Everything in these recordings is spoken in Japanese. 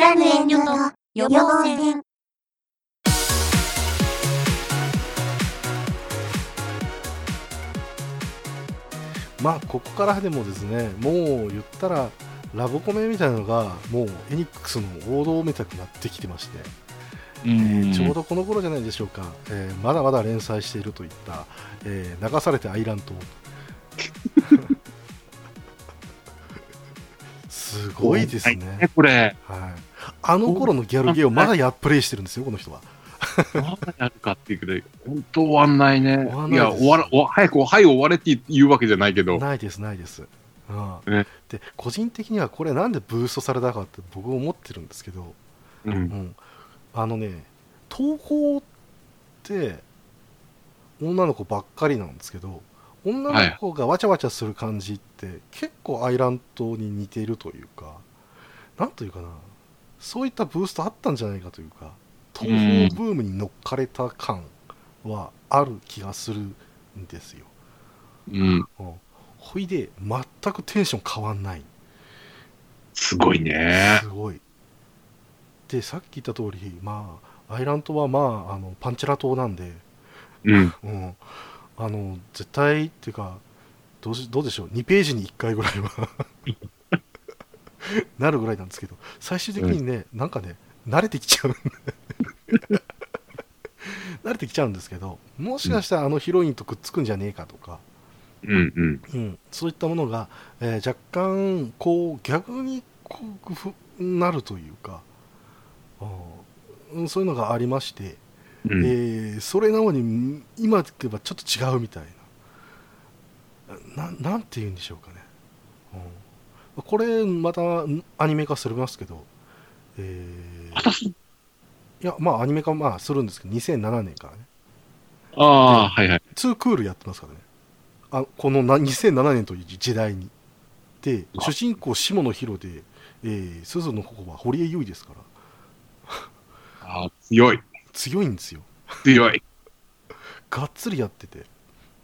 いらぬ遠慮と予防線。まあここからでもですねもう言ったらラブコメみたいなのがもうエニックスの王道みたくなってきてまして、えーちょうどこの頃じゃないでしょうか、えーまだまだ連載しているといった、えー流されてアイランド。すごいですね、ね、これ。はい、あの頃のギャルゲーをまだやプレイしてるんですよこの人は。まだやるかっていうくらい、本当終わんないね。終わんないいや、終わら、お早く、はい、終われって言うわけじゃないけど。ないですないです、うん。ね。で個人的にはこれなんでブーストされたかって僕思ってるんですけど、う。うん。ん、あのね東宝って女の子ばっかりなんですけど女の子がわちゃわちゃする感じって結構アイランドに似ているというかなんというかなそういったブーストあったんじゃないかというか東宝ブームに乗っかれた感はある気がするんですよ、うん。うん、ほいで全くテンション変わんない。すごいね。す。ごい。でさっき言った通りまあアイランドはまああのパンチラ島なんで、うん。うん、あの絶対っていうかどうしどうでしょう。2ページに1回ぐらいは なるぐらいなんですけど最終的にね、なんかね慣れてきちゃう 慣れてきちゃうんですけどもしかしたらあのヒロインとくっつくんじゃねえかとか、うん。うん。うん、そういったものが、えー若干こう逆にこうふなるというか、うんそういうのがありまして、うん。えーそれなのに今で言えばちょっと違うみたいなななんて言うんでしょうかね、うん、これまたんアニメ化するますけど、えーいやまあアニメ化まあするんですけど2007年からね。ああ、はいはい。2クールやってますからね。あこのな2007年という時代に。であ主人公下野紘で、えー、鈴の矛は堀江由衣ですから。ああ、強い。強いんですよ。強い。がっつりやってて。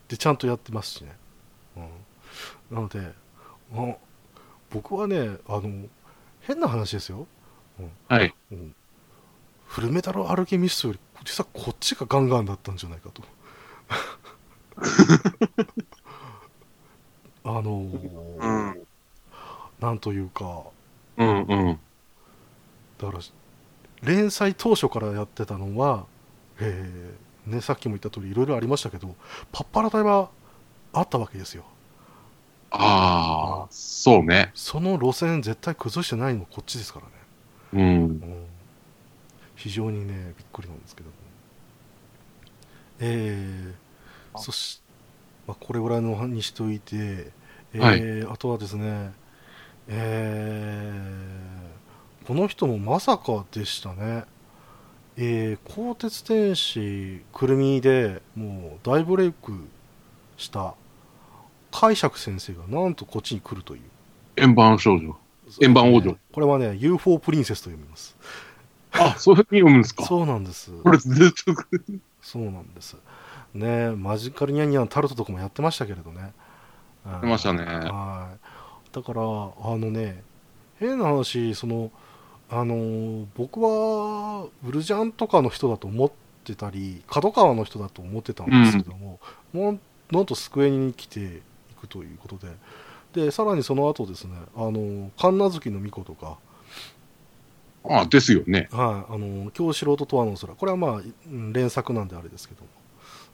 でちゃんとやってますしね、うん、なのであ僕はねあの変な話ですよ、はい。うん、フルメタルアルケミストより実はこっちがガンガンだったんじゃないかと あのーうん。なんというかうんうん。だから連載当初からやってたのは、えーね、さっきも言った通りいろいろありましたけどパッパラ隊はあったわけですよああ、そうね。その路線絶対崩してないのこっちですからね、うん。うん、非常にねびっくりなんですけども。えー、そし、まあ、これぐらいのにしといて、えーあとはですねえーこの人もまさかでしたね。えー、鋼鉄天使くるみでもう大ブレイクした解釈先生がなんとこっちに来るという。円盤少女。円盤王女。これはね UFO プリンセスと読みます。あ、そういうふうに読むんですか？そうなんです。これずっと、そうなんです。ねマジカルニャンニャンタルトとかもやってましたけれどね。やってましたね。はい。だからあのね変な話そのあのー僕はウルジャンとかの人だと思ってたり角川の人だと思ってたんですけども、もうなんとスクエニに来ていくということで。でさらにその後ですねあのー神奈月の巫女とか。ああ、ですよね。はい、あの京素人とわの空。これはまあうん連作なんであれですけども。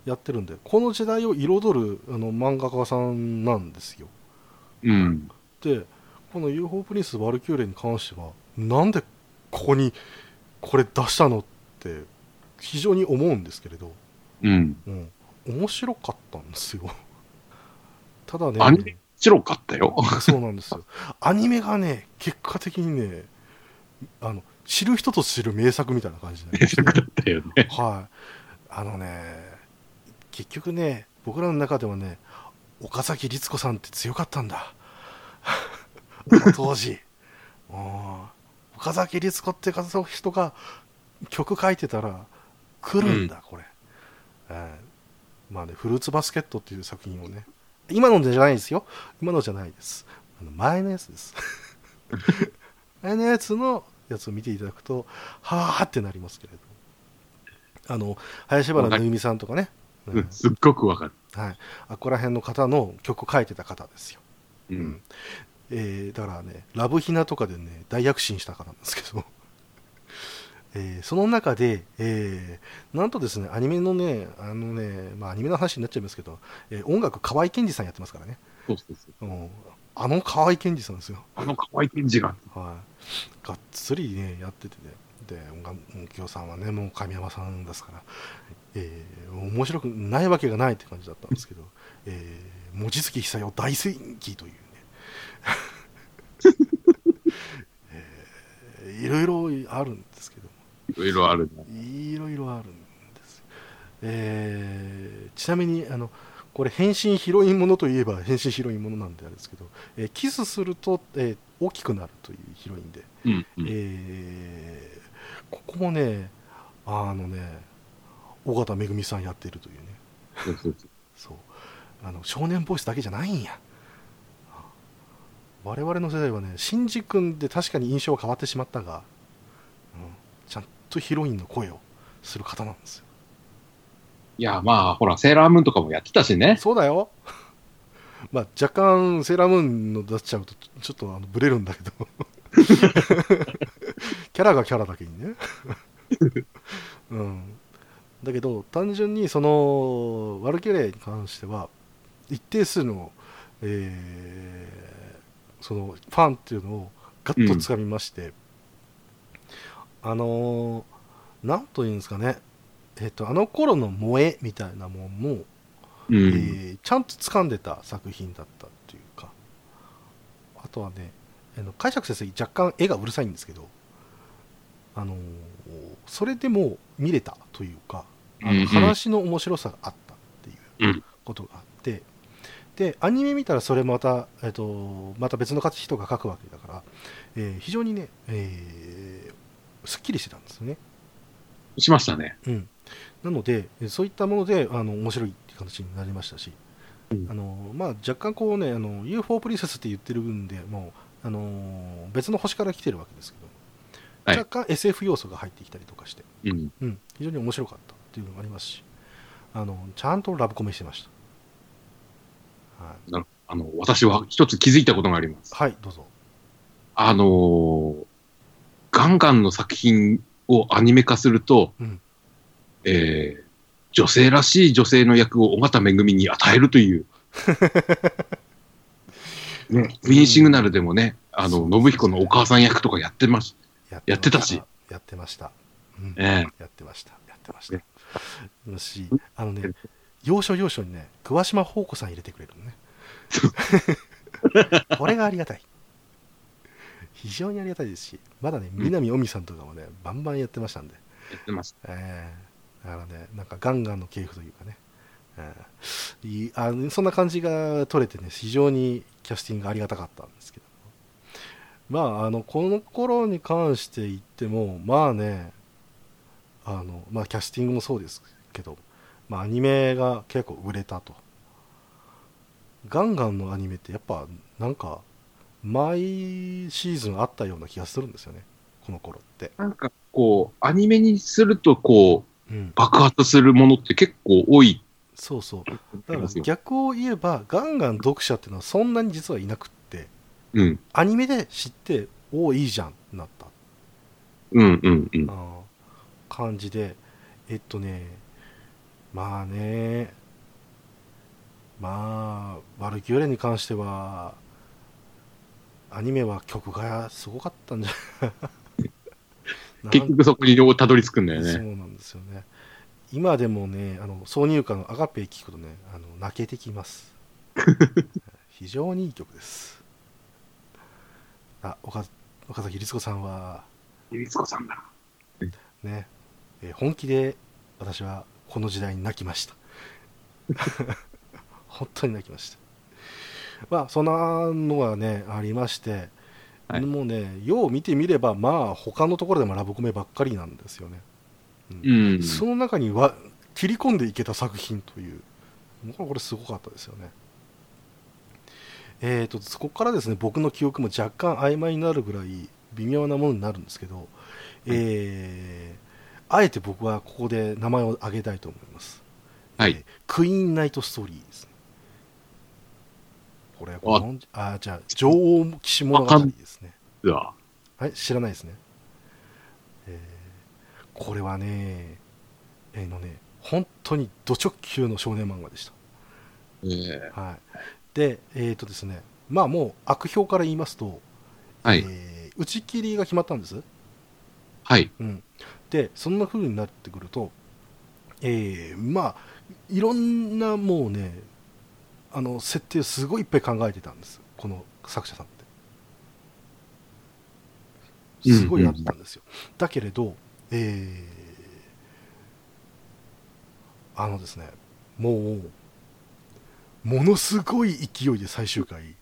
やってるんでこの時代を彩るあの漫画家さんなんですよ。うん。でこの UFO プリンス・ワルキューレに関してはなんでここにこれ出したのって非常に思うんですけれど、うん。うん、面白かったんですよただアニメね白かったよ。そうなんですよアニメがね結果的にねあの知る人と知る名作みたいな感じで、名作だったよね。はい。あのね、結局ね、僕らの中ではね、岡崎律子さんって強かったんだ。当時。うん岡崎律子って方人が曲書いてたら来るんだ、これ。えーまあね、フルーツバスケットっていう作品をね、今のじゃないですよ。今のじゃないです。あの前のやつです。前のやつの、やつを見ていただくとはあってなりますけれどあの林原めぐみさんとかね、うんうんすっごくわかる。はい、あこら辺の方の曲を書いてた方ですよ、ううんん。えーだからねラブヒナとかでね大躍進した方なんですけど、えーその中で、えーなんとですねアニメのねあのね、まあ、アニメの話になっちゃいますけど、えー音楽河合健二さんやってますからね、そうあの河合健二さんですよ。あの可愛い展示が。はい、がっつりねやっててね。で音楽音響さんはねもう神山さんですから、えー面白くないわけがないって感じだったんですけど、えー、望月久代大戦記というね、えーいろいろあるんですけどいろいろあるね。いろいろあるんです、えーちなみにあのこれ変身ヒロインものといえば変身ヒロインものなんであれですけど、えーキスすると、えー大きくなるというヒロインで、うん、うん。えーここもねあのね尾形めぐみさんやってるというね。そうあの少年ボイスだけじゃないんや。我々の世代はねシンジ君で確かに印象は変わってしまったが、とヒロインの声をする方なんですよ。いや、まあ、ほら、セーラームーンとかもやってたしね。そうだよ。まあ若干セーラームーンの出しちゃうとちょっとあのブレるんだけど。キャラがキャラだけにね。うん。だけど単純にそのワルキュレに関しては一定数の、えーそのファンっていうのをガッとつかみまして、あのーなんというんですかね。えっ、とあの頃の萌えみたいなもんもうえん。ーちゃんと掴んでた作品だったっていうか。あとはねあの解釈先生若干絵がうるさいんですけどあのーそれでも見れたというかあのうん。うん話の面白さがあったっていううん。ことがあって、でアニメ見たらそれまた、えっとまた別の人が描くわけだから、えー非常にね、えーすっきりしてたんですよね。しましたね。うん、なので、えそういったものであの面白いっていう形になりましたし、うんあのまあ、若干こうねあの UFO プリンセスって言ってる分でもうあの別の星から来てるわけですけど、はい若干 SF 要素が入ってきたりとかして、うん。うん、非常に面白かったっていうのがありますしあのちゃんとラブコメしてました。はい、あの、私は一つ気づいたことがあります。はい、どうぞ。あのーガンガンの作品をアニメ化すると、うんえー女性らしい女性の役を尾形めぐみに与えるという。ね、グリーンシグナルでもね、あの、信彦のお母さん役とかやってます。ややってたし。やってました。うんえやってました。やってました。よし、あのね、要所要所にね、桑島宝子さん入れてくれるのね。これがありがたい。非常にありがたいですし、まだね、南尾美さんとかもね、バンバンやってましたんで、やってます。えー、だからね、なんかガンガンの系譜というかね、えーいいあそんな感じが取れてね、非常にキャスティングがありがたかったんですけどまあ、あのこの頃に関して言っても、まあね、あのまあ、キャスティングもそうですけど、まあ、アニメが結構売れたと。ガンガンのアニメってやっぱなんか毎シーズンあったような気がするんですよね、この頃って。なんかこう、アニメにするとこう、うん、爆発するものって結構多い。そうそう。だから逆を言えば、ガンガン読者っていうのはそんなに実はいなくって、うん。アニメで知って、おお、いいじゃんってなった、うんうんうん。感じで、えっとね、まあね、まあ、ワルキューレに関しては、アニメは曲がすごかったんじゃない 結局そこにたどり着くんだよそうね。なんですよね。今でもね、あの挿入歌のアガペ聞くとね、あの泣けてきます。非常にいい曲です。あ、岡岡崎律子さんはゆりつこさんだ。ね、えー本気で私はこの時代に泣きました。本当に泣きました。まあ、そんなのがね、ありまして、はいもうね、よう見てみれば、まあ、他のところでもラブコメばっかりなんですよね。うん。その中には切り込んでいけた作品というこれすごかったですよね。えー、とそこからですね僕の記憶も若干曖昧になるぐらい、微妙なものになるんですけど、えーあえて僕はここで名前を挙げたいと思います。はいえークイーンナイトストーリーですね。これ、ご存知あ、じゃあ、女王騎士物語ですね。はい、知らないですね。えーこれはね、えーのね、本当にド直球の少年漫画でした。ええはい、で、えっ、とですね、まあもう悪評から言いますと、はい。えー打ち切りが決まったんです。はい。うん、で、そんな風になってくると、えーまあ、いろんなもうね、あの設定をすごいいっぱい考えてたんです、この作者さんって。すごいあったんですよ。だけれど、えーあのですね、もう、ものすごい勢いで最終回、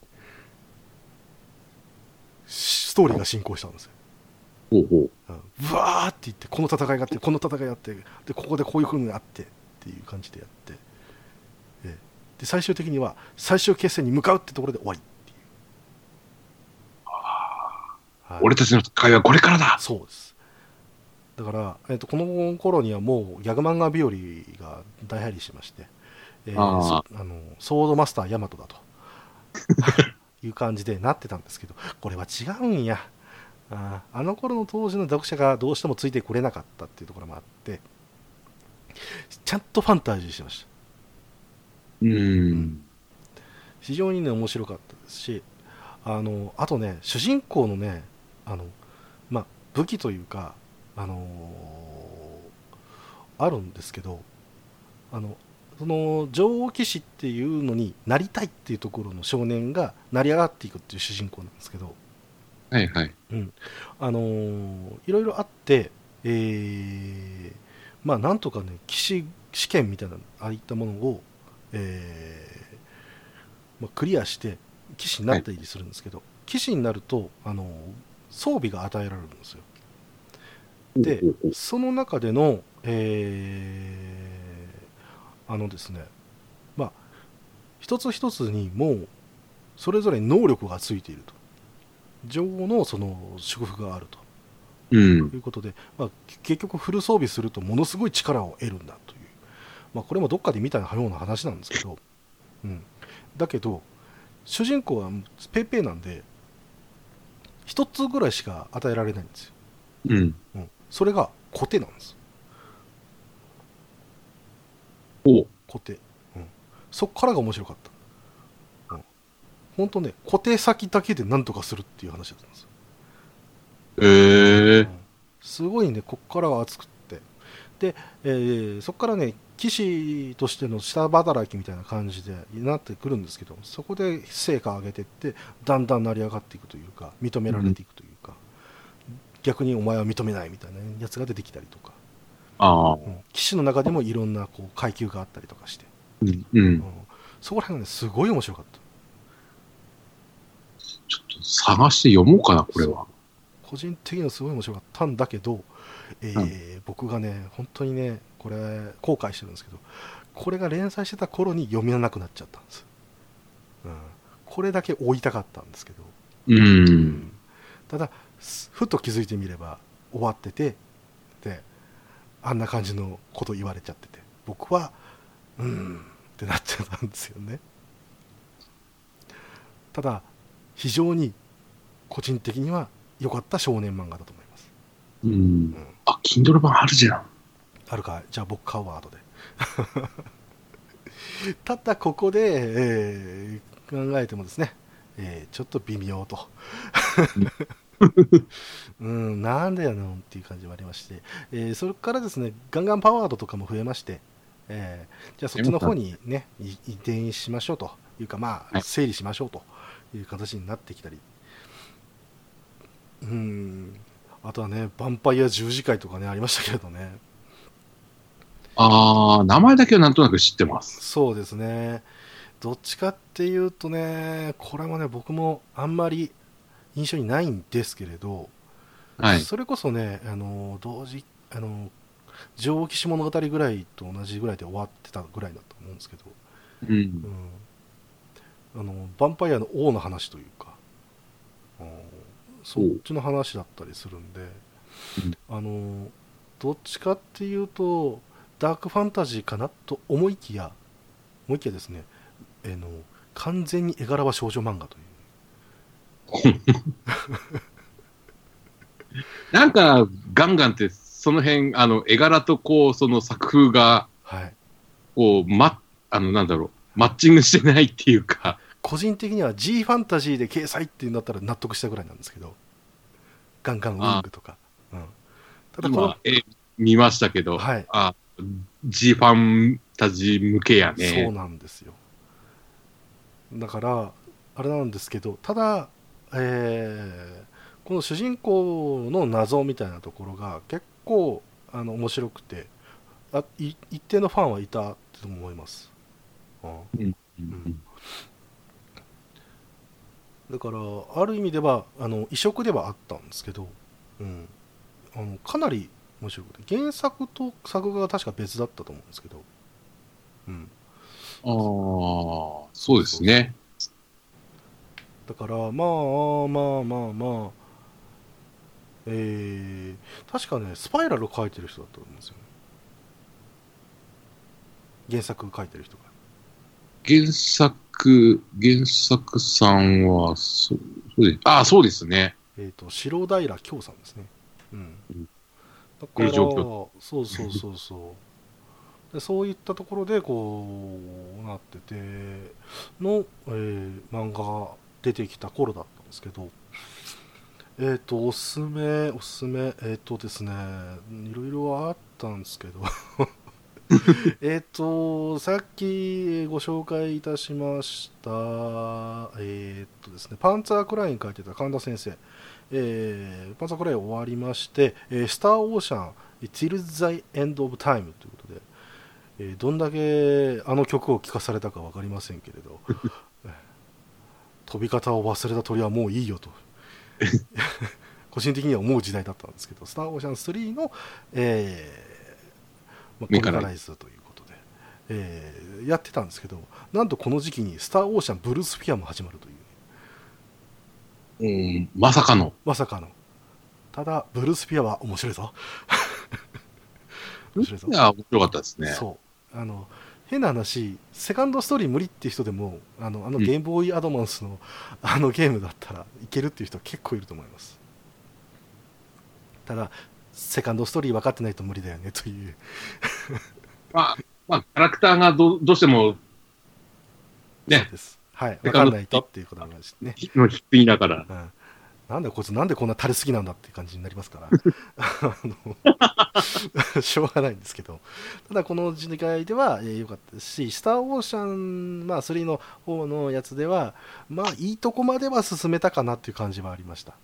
ストーリーが進行したんですよ。ほうほう。うんうわーって言って、この戦いがあって、この戦いがあって、で、ここでこういう風にあってっていう感じでやって、えで、最終的には最終決戦に向かうってところで終わりっていう。はい俺たちの会はこれからだそうです。だから、えっとこの頃にはもうギャグ漫画日和が大入りしまして、えーあのソードマスターヤマトだと いう感じでなってたんですけど、これは違うんや。あーあの頃の当時の読者がどうしてもついてこれなかったっていうところもあって、ちゃんとファンタジーしてました。うーん。非常にね面白かったですしあのあとね主人公のねあの、まあ、武器というか、あのーあるんですけどあのその女王騎士っていうのになりたいっていうところの少年が成り上がっていくっていう主人公なんですけど、はいはい。うんあのーいろいろあって、えーまあなんとかね騎士試験みたいなああいったものを、えーまあ、クリアして騎士になったりするんですけど、騎士になると、あのー装備が与えられるんですよ。でその中での、えーあのですねまあ一つ一つにもうそれぞれ能力がついていると。女王のその祝福があると。うん。と。いうことで、まあ、結局フル装備するとものすごい力を得るんだという、まあ、これもどっかで見たような話なんですけど、うん、だけど主人公はペイペイなんで一つぐらいしか与えられないんですよ、うん。うん、それがコテなんです。お。コテ、うん、そっからが面白かった、うん、本当ね固定先だけで何とかするっていう話だったんですよ。ええすごいね、こっからは熱くで、えーそこからね、騎士としての下働きみたいな感じでなってくるんですけど、そこで成果を上げていって、だんだん成り上がっていくというか、認められていくというか、逆にお前は認めないみたいなやつが出てきたりとか、ああ。うん騎士の中でもいろんなこう階級があったりとかして、うん。ううんん。そこら辺がね、すごい面白かった。ちょっと探して読もうかな、これは。個人的にはすごい面白かったんだけど、えー僕がね、本当にね、これ、後悔してるんですけど、これが連載してた頃に読めなくなっちゃったんです。うん、これだけ追いたかったんですけど、うん。ただ、すふと気づいてみれば終わってて、で、あんな感じのこと言われちゃってて、僕は、うーんってなっちゃったんですよね。ただ、非常に個人的には良かった少年漫画だと思います。うん。あ、Kindle 版あるじゃん。あるか。いじゃあ僕買うわ後で。ただここで、えー考えてもですね、えーちょっと微妙と。うん。なんでやのんっていう感じもありまして、えーそれからですねガンガンパワードとかも増えまして、えーじゃあそっちの方にねい移転しましょうというかまあはい。整理しましょうという形になってきたり。うんあとはね、ヴァンパイア十字会とかね、ありましたけれどね。ああ、名前だけはなんとなく知ってます。そうですね。どっちかっていうとね、これもね、僕もあんまり印象にないんですけれど、はい。それこそね、あの同時、あの女王騎士物語ぐらいと同じぐらいで終わってたぐらいだと思うんですけど、う。うんん、あのヴァンパイアの王の話というか、うんそっちの話だったりするんで、あのどっちかっていうとダークファンタジーかなと思いきや思いきやですね、えーの完全に絵柄は少女漫画という。なんか、ガンガンって、その辺、あの、絵柄とこう、その作風が、はい。こう、ま、あの、なんだろう、マッチングしてないっていうか、個人的には G ファンタジーで掲載っていうんだったら納得したぐらいなんですけどガンガンウィングとか、うん、ただこの今、絵見ましたけど、はい。あ、G ファンタジー向けやそうね。なんですよ。だからあれなんですけどただ、えーこの主人公の謎みたいなところが結構あの面白くてあい一定のファンはいたと思います、うんうん。うんだからある意味ではあの異色ではあったんですけど、うん、あのかなり面白くて原作と作画が確か別だったと思うんですけど、うん、ああ、そうですね。だからまあまあまあまあえー、確かねスパイラルを書いてる人だったと思うんですよね。原作書いてる人が。原作、原作さんは、そう、そうです。ああ、そうですね。えっ、と白平京さんですねうんうんだかそうそうそうそうでそういったところでこうなってての、えー漫画が出てきた頃だったんですけどえっ、とおすすめおすすめえっ、とですねいろいろあったんですけど えっとさっきご紹介いたしましたえっ、とですねパンツァークライン書いてた神田先生。えーパンツァークライン終わりまして、えースター・オーシャン Till the End of Time ということで、えーどんだけあの曲を聴かされたか分かりませんけれど。え ー飛び方を忘れた鳥はもういいよと。個人的には思う時代だったんですけどスター・オーシャン3の、えーまあ、コミメカライズカライズということで、えーやってたんですけどなんとこの時期にスター・オーシャンブルース・フィアも始まるという。うん、まさかの。まさかの。ただブルース・ピアは面白いぞ。面白いぞ。いや、面白かったですね。そう。あの変な話セカンドストーリー無理って人でもあのあのうん。ゲームボーイアドバンスの、あのゲームだったらいけるっていう人は結構いると思います。ただセカンドストーリー分かってないと無理だよねという。まあ、まあ、キャラクターがどどうしても、ね。そうです。はい。分かんないとっていうことなんですねの低いだから。うんなんだこいつなんでこんな垂れすぎなんだっていう感じになりますからしょうがないんですけどただこの時代では良、えー良かったですし「スター・オーシャン、まあ、3」の方のやつではまあいいとこまでは進めたかなっていう感じはありました、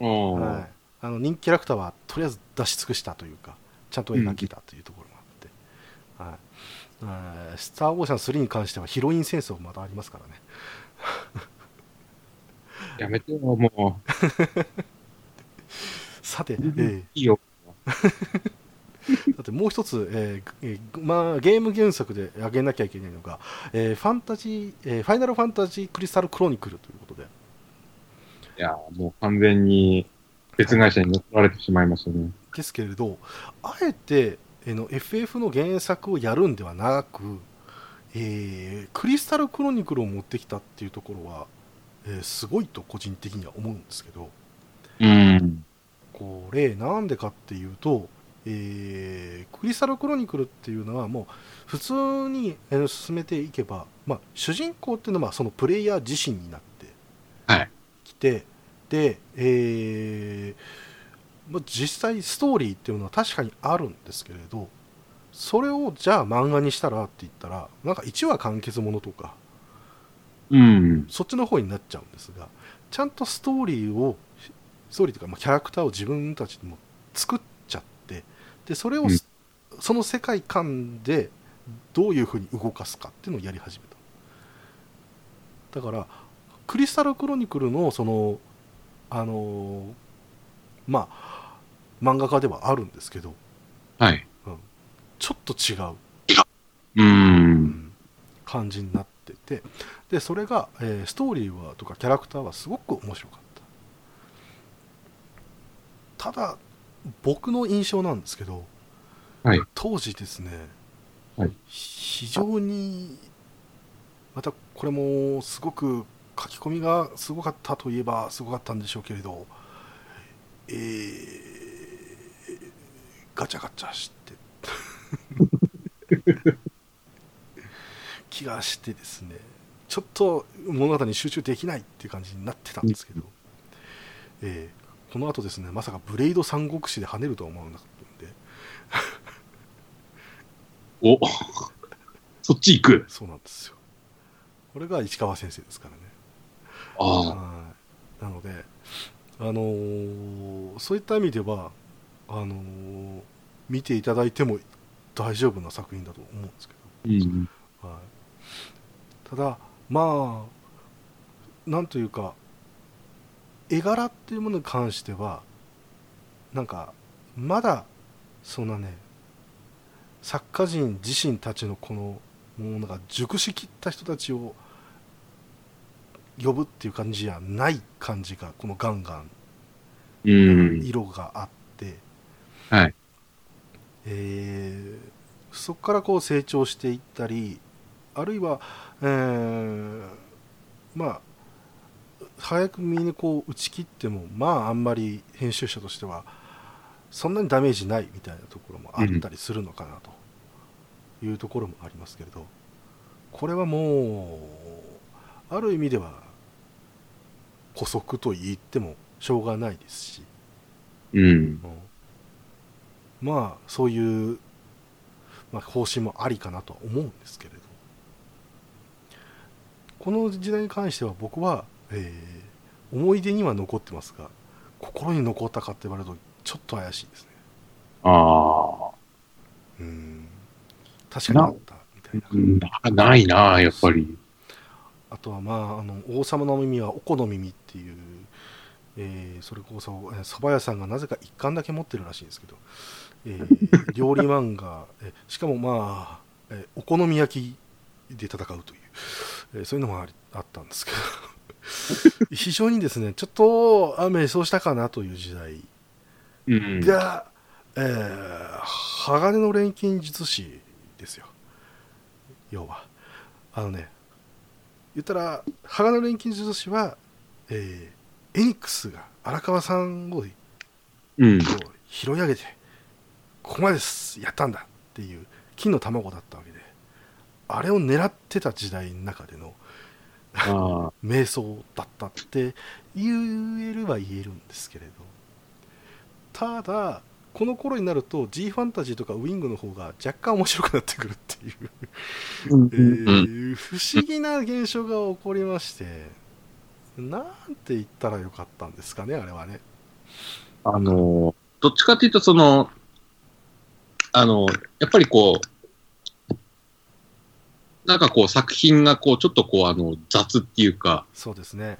うんはい、あの人気キャラクターはとりあえず出し尽くしたというかちゃんと描けたというところがあって、はい。はいスター・オーシャン3に関してはヒロイン戦争まだありますからね。やめてよ、も さて、えう。ー。いいよ。だってもう一つ、えーえーまあ、ゲーム原作で挙げなきゃいけないのが、えーファンタジー、えーファイナルファンタジークリスタルクロニクルということで、いや、もう完全に別会社に乗っ取られてしまいましたね。ですけれど、あえて、えーの FF の原作をやるんではなく、えークリスタルクロニクルを持ってきたっていうところは、えーすごいと個人的には思うんですけど、うん。これなんでかっていうと、えークリスタルクロニクルっていうのはもう普通にえー進めていけば、まあ、主人公っていうのはまあそのプレイヤー自身になってはい。で、えーまあ、実際ストーリーっていうのは確かにあるんですけれどそれをじゃあ漫画にしたらって言ったらなんか1話完結ものとかうん。そっちの方になっちゃうんですがちゃんとストーリーをストーリーというか、まあ、キャラクターを自分たちでも作っちゃってでそれを、うんその世界観でどういうふうに動かすかっていうのをやり始めただからクリスタルクロニクルのそのあのーまあ漫画家ではあるんですけどはい。ちょっと違う。うん。感じになってて。でそれが、えーストーリーはとかキャラクターはすごく面白かった。ただ僕の印象なんですけど、はい。当時ですね、はい。非常にまたこれもすごく書き込みがすごかったといえばすごかったんでしょうけれど、えーガチャガチャして気がしてですねちょっと物語に集中できないっていう感じになってたんですけど、えーこの後ですねまさかブレイド三国志で跳ねるとは思わなかったんでお そっち行く。そうなんですよこれが市川先生ですからねああ。はい。なので、あのーそういった意味ではあのー見ていただいても大丈夫な作品だと思うんですけうん。ど、はい、ただまあなんというか絵柄っていうものに関してはなんかまだそんなね作家人自身たちのこのものが熟しきった人たちを呼ぶっていう感じじゃない感じがこのガンガンうん。色があって、はい。えーそこからこう成長していったりあるいは、えーまあ早く見にこう打ち切ってもまああんまり編集者としてはそんなにダメージないみたいなところもあったりするのかなというところもありますけれどこれはもうある意味では補足と言ってもしょうがないですし、うん。うん。まあそういう、まあ、方針もありかなとは思うんですけれど。この時代に関しては僕は、えー思い出には残ってますが心に残ったかって言われるとちょっと怪しいですね。ああ。うん。確かにあったみたいな。うん。なないな、やっぱり。あとはまああの王様の耳はお好の耳っていう、えーそれこそえー蕎麦屋さんがなぜか一巻だけ持ってるらしいんですけど、えー 料理漫画、えーしかもまあ、えーお好み焼きで戦うという、えーそういうのもありあったんですけど 非常にですねちょっと雨そうしたかなという時代うん。が、えー鋼の錬金術師ですよ要はあのね言ったら鋼の錬金術師は、えーエニックスが荒川さんをうん。拾い上げてここまでやったんだっていう金の卵だったわけであれを狙ってた時代の中でのああ。瞑想だったって言えるは言えるんですけれどただこの頃になると G ファンタジーとかウィングの方が若干面白くなってくるっていう、うんえー不思議な現象が起こりましてなんて言ったらよかったんですかねあれはね。あの、どっちかっていうと、その、あの、やっぱりこう、なんかこう作品がこう、ちょっとこう、あの、雑っていうか、そうですね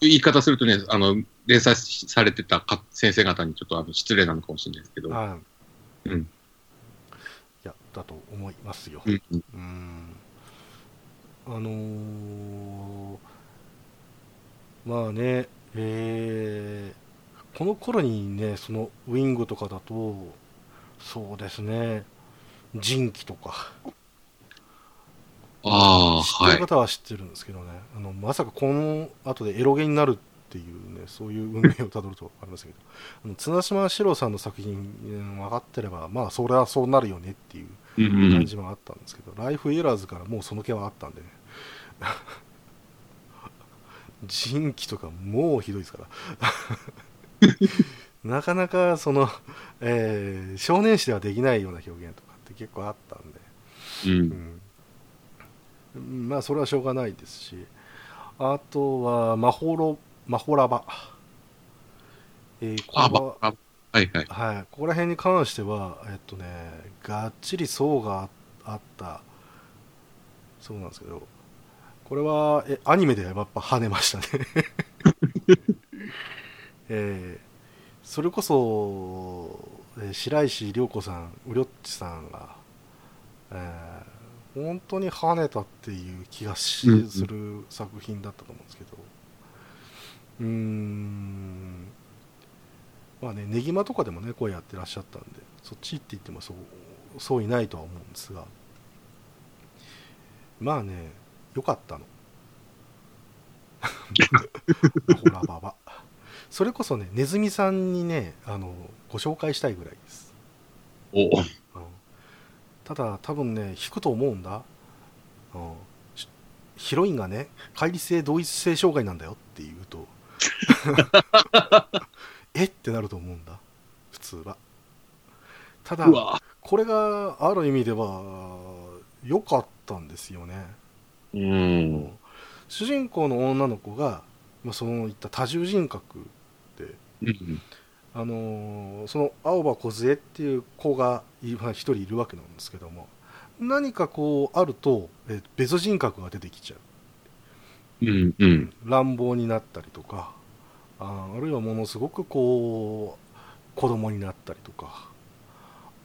言い方するとね、あの、連載されてたか先生方にちょっとあの失礼なのかもしれないですけど、はい、うん。いやだと思いますよ、うん。うん。うんあのーまあね、えーこの頃にね、そのウィングとかだと、そうですね、人気とか、ああ、知ってはい。る方は知ってるんですけどね、あのまさかこの後でエロゲになるっていうね、そういう運命をたどるとありましたけど、あの綱島四郎さんの作品、うん分かってれば、まあ、それはそうなるよねっていううんうん。感じもあったんですけど、ライフエラーズからもうその気はあったんでね。人気とかもうひどいですから。なかなかその、えー少年誌ではできないような表現とかって結構あったんで、うん。うん、まあそれはしょうがないですし、あとはマホロ、マホラバ。えーこあ、れはば、あ、はいはい。はい、ここら辺に関しては、えっとね、がっちり層があった、そうなんですけど、これはえアニメでやっぱ跳ねましたね。えーそれこそ、えー白石涼子さん、うりょっちさんが、えー本当に跳ねたっていう気がする作品だったと思うんですけど、うーん、まあねねぎまとかでもね声やってらっしゃったんでそっちって言ってもそうそういないとは思うんですが。まあねよかったの。ほらばばそれこそねネズミさんにねあのご紹介したいぐらいです。おう。んただ多分ね引くと思うんだ、うん、しヒロインがね乖離性同一性障害なんだよって言うと え？ってなると思うんだ普通はただ。これがある意味では良かったんですよねうん。主人公の女の子が、まあ、そういった多重人格でうん。あのーその青葉梢っていう子が一人いるわけなんですけども何かこうあるとえ別人格が出てきちゃううん。うん。乱暴になったりとかああるいはものすごくこう子供になったりとか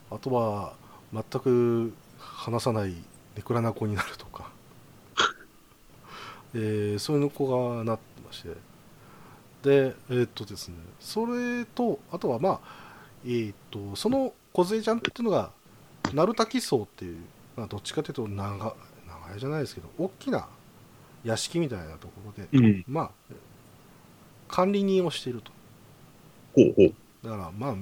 あとは全く話さないネクラな子になるとか、えーそういう子がなってましてでえーっとですねそれとあとはまあえーっとその梢ちゃんっていうのが鳴滝荘っていう、まあ、どっちかというと長長屋じゃないですけど大きな屋敷みたいなところで、うん。まあ管理人をしていると。ほうほう。だからまあ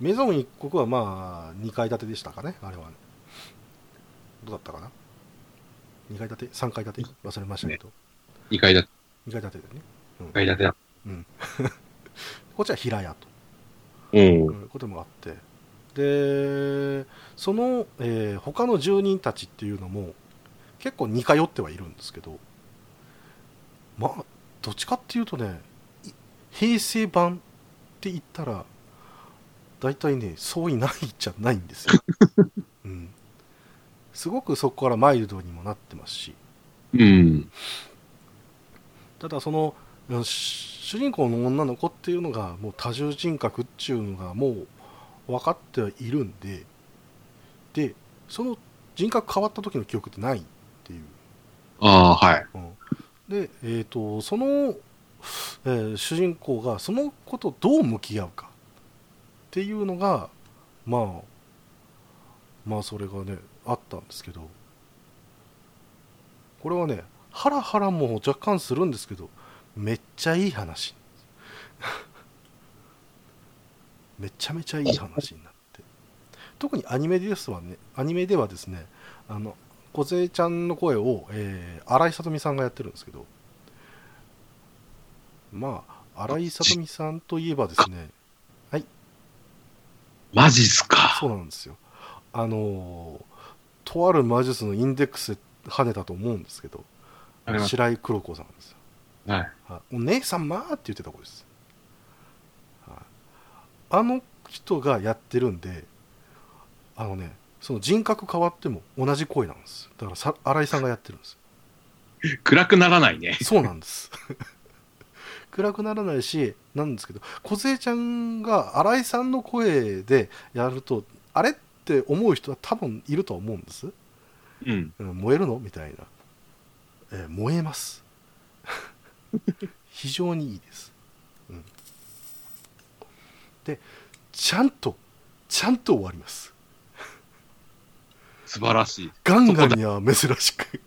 メゾン一国はまあ2階建てでしたかねあれは。ねどうだったかな？2階建て？3階建て？忘れましたけど、二階建て、2階建てでね。二階建てだ。こっちは平屋と。うん。いうこともあって。でその、えー他の住人たちっていうのも結構似通ってはいるんですけどまあどっちかっていうとねい平成版って言ったら大体ねそういないじゃないんですよ、うん、すごくそこからマイルドにもなってますし。うん。ただその主人公の女の子っていうのがもう多重人格っていうのがもう分かってはいるんででその人格変わった時の記憶ってないっていう、ああ、はい。うん。で、えー、とその、えー主人公がその子とどう向き合うかっていうのがまあまあそれがねあったんですけど。これはねハラハラも若干するんですけどめっちゃいい話。めちゃめちゃいい話になって。特にアニメですはね。アニメではですねあの梢ちゃんの声を、えー新井さとみさんがやってるんですけど。まあ新井さとみさんといえばですね。マジっすか。そうなんですよ。あのーとある魔術のインデックスで跳ねたと思うんですけど。白井黒子さんですよはい。はいお姉さんまあって言ってた子です、はい。あの人がやってるんであのねその人格変わっても同じ声なんです。だからさ新井さんがやってるんです。暗くならないね。そうなんです。暗くならないしなんですけど梢ちゃんが新井さんの声でやるとあれって思う人は多分いると思うんです。うん。うん燃えるの？みたいな、えー燃えます 非常にいいです、うん、でちゃんとちゃんと終わります。素晴らしい。ガンガンには珍しく。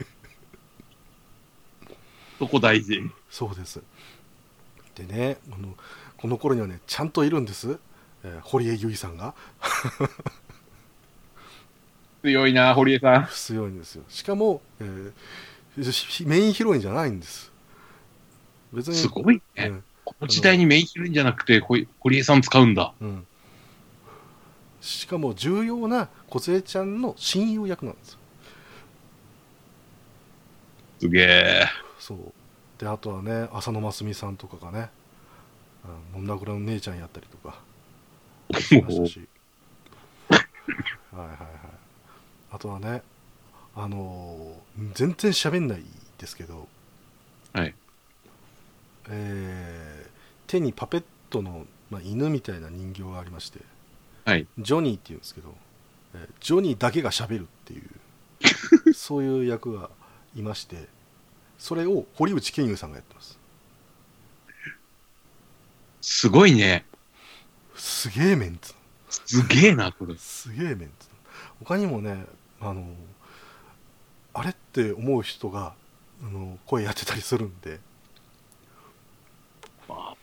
そこ大事。そうです。でねあのこの頃にはねちゃんといるんです、えー堀江由衣さんが。強いな、堀江さん。強いんですよ。しかも、えーメインヒロインじゃないんです別に。すごいね。うん。この時代にメインヒロインじゃなくて、堀江さん使うんだ。うん、しかも重要な梢ちゃんの親友役なんですよ。すげえ。そう。であとはね浅野真澄さんとかがねうんだくらの姉ちゃんやったりとか。しましたしはいはいはい。あとはねあのー全然喋んないですけど。はいえー手にパペットの、まあ、犬みたいな人形がありましてはい。ジョニーっていうんですけど、えージョニーだけが喋るっていう そういう役がいましてそれを堀内健優さんがやってますすごいね。すげえメンツすげえな、これ。すげえメンツ他にもねあのあれって思う人があの声やってたりするんでまあ、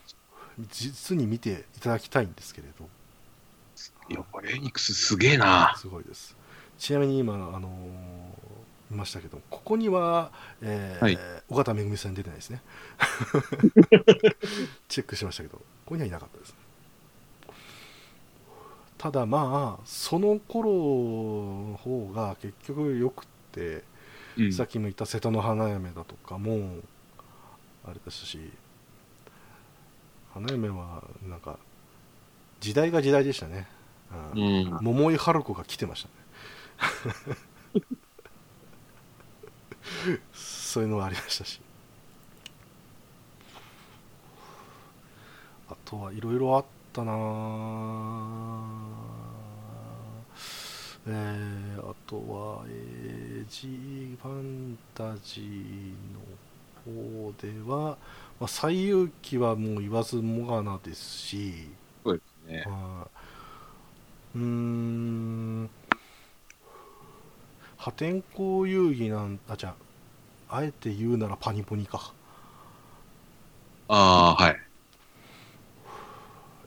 実に見ていただきたいんですけれど。いや、これエニックスすげえな。すごいです。ちなみに今あの見ましたけどここには、えーはい。尾形めぐみさん出てないですね。チェックしましたけどここにはいなかったです。ただまあその頃の方が結局よくって、うん。さっきも言った瀬戸の花嫁だとかもあれですし花嫁はなんか時代が時代でしたね、ううん。ん。桃井春子が来てましたね。そういうのがありましたし。あとはいろいろあったな。ぁえー、あとは、えー、G ファンタジーの方では、まあ、西遊記はもう言わずもがなですし、そうですね。はい。うーん。破天荒遊戯なんあじゃああえて言うならパニポニか。ああ、はい。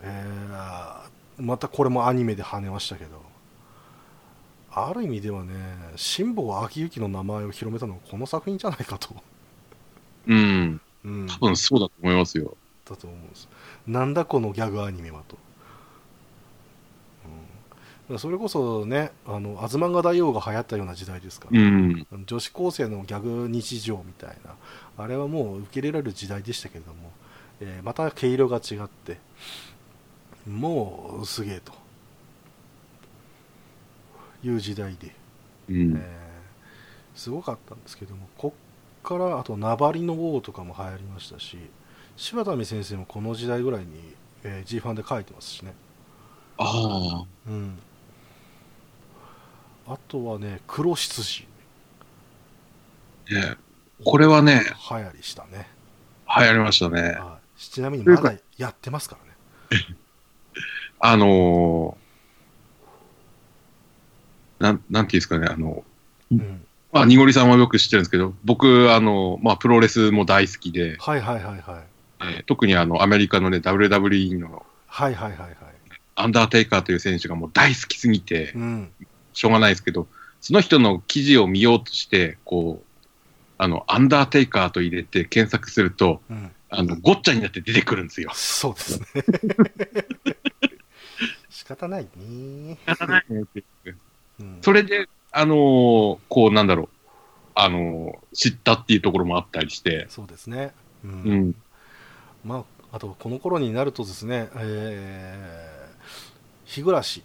えー、またこれもアニメで跳ねましたけど。ある意味ではね辛坊秋之の名前を広めたのはこの作品じゃないかと、うん。うん、多分そうだと思いますよ。だと思うんですなんだこのギャグアニメはと、うん、それこそねあのアズマンガ大王が流行ったような時代ですから、うん。女子高生のギャグ日常みたいなあれはもう受け入れられる時代でしたけれども、えーまた毛色が違ってもうすげえという時代で、うん。えーすごかったんですけどもこっからあと名張の王とかも流行りましたし柴田美先生もこの時代ぐらいに、えー、G ファンで書いてますしねああ。うんあとはね黒執事ねこれはね、流行りしたね流行りましたね。はいちなみにまだやってますからね。あのー、なん、なんていうんですかね、あの、うん、まあ、にごりさんはよく知ってるんですけど、僕、あの、まあ、プロレスも大好きで、はいはいはいはい。えー特にあの、アメリカのね、WWE のはいはいはいはい。アンダーテイカーという選手がもう大好きすぎてう、ん。しょうがないですけど、その人の記事を見ようとして、こう、あの、アンダーテイカーと入れて検索すると、うん。あの、ごっちゃになって出てくるんですよ。そうですね。仕方ないね。うん、それで、あのーこう、なんだろう、あのー知ったっていうところもあったりして、そうですね。うん。うん。まあ、あと、この頃になるとですね、えー、日暮らし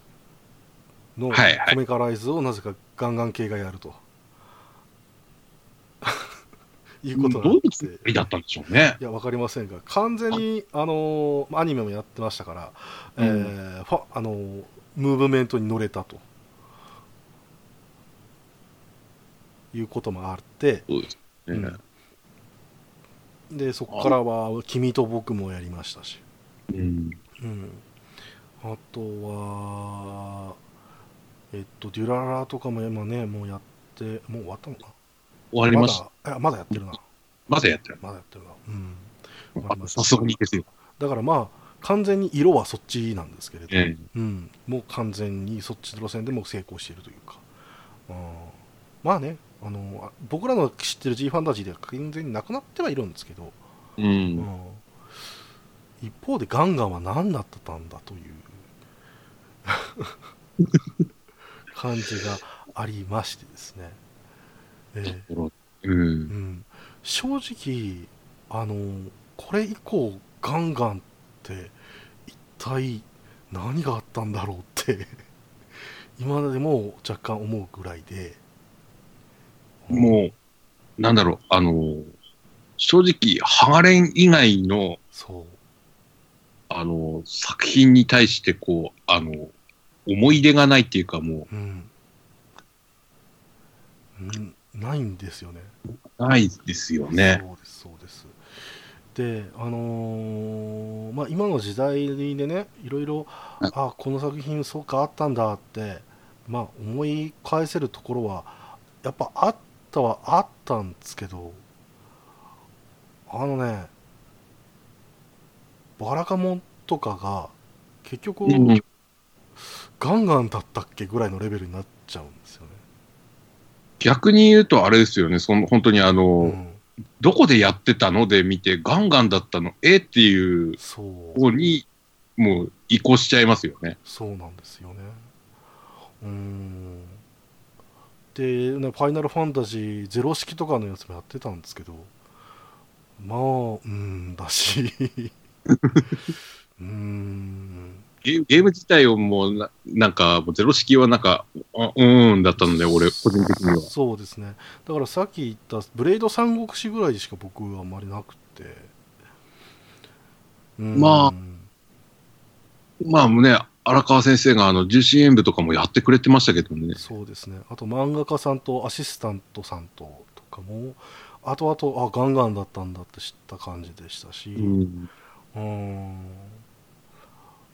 のはいはいコミカライズをなぜかガンガン系がやると。いうことどういうになってつもりだったんでしょうね。いや、わかりませんが、完全に、あのーアニメもやってましたから、うんえーファあのームーブメントに乗れたと。いうこともあって、そうですね。うんで、そこからは、君と僕もやりましたし、うん。うん。あとは、えっと、デュララとかも今ね、もうやって、もう終わったのか終わりました。まだ、まだやってるな。まだやってる。まだやってるな。うん。終わりましたさすがにですよ。だからまあ、完全に色はそっちなんですけれど、えうん、もう完全にそっちの路線でも成功しているというか、うん、まあねあのあ僕らの知ってる G ファンタジーでは完全になくなってはいるんですけど、えう。うん。ん、一方でガンガンは何だったんだという 感じがありましてですね、ええ。う。うん。ん、正直あのこれ以降ガンガンって一体何があったんだろうって今でも若干思うぐらいでもう、なんだろう、あの、正直、ハガレン以外の、そう。あの、作品に対して、こう、あの、思い出がないっていうか、もうん、うん、ないんですよね。う、ないですよね。そうですそうです。であのーまあ、今の時代でねいろいろはいあこの作品そうかあったんだって、まあ、思い返せるところはやっぱあったはあったんですけどあのねバラカモンとかが結局、うんガンガンだったっけ？ぐらいのレベルになっちゃうんですよね。逆に言うとあれですよね、その本当にあの、うん、どこでやってたので見て、ガンガンだったの？えっていう方に、もう移行しちゃいますよね。そうなんですよね。うーん。で、ね、ファイナルファンタジーゼロ式とかのやつもやってたんですけど、まあ、うーんだし、うーん、ゲームゲーム自体をもうな、なんか、もうゼロ式はなんか、あうーんだったので、俺、個人的には。そうですね。だからさっき言ったブレード三国志ぐらいしか僕はあんまりなくて。まあまあね、荒川先生があの重心演舞とかもやってくれてましたけどね。そうですね。あと漫画家さんとアシスタントさんととかも、後々、あ、ガンガンだったんだって知った感じでしたし、うん。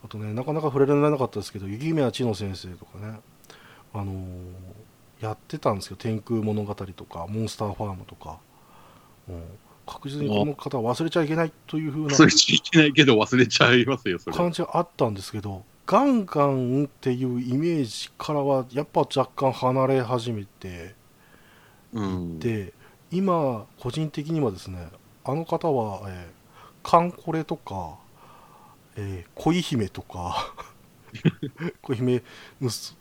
あとね、なかなか触れられなかったですけど、雪宮千乃先生とかね、あのーやってたんですよ、天空物語とか、モンスターファームとか、うん、確実にこの方は忘れちゃいけないというふうな忘れちゃいけないけど忘れちゃいますよ、それ。感じはあったんですけど、ガンガンっていうイメージからは、やっぱ若干離れ始めて、うん。で、今、個人的にはですね、あの方は、えーカンコレとか、えー恋姫とか、恋姫無双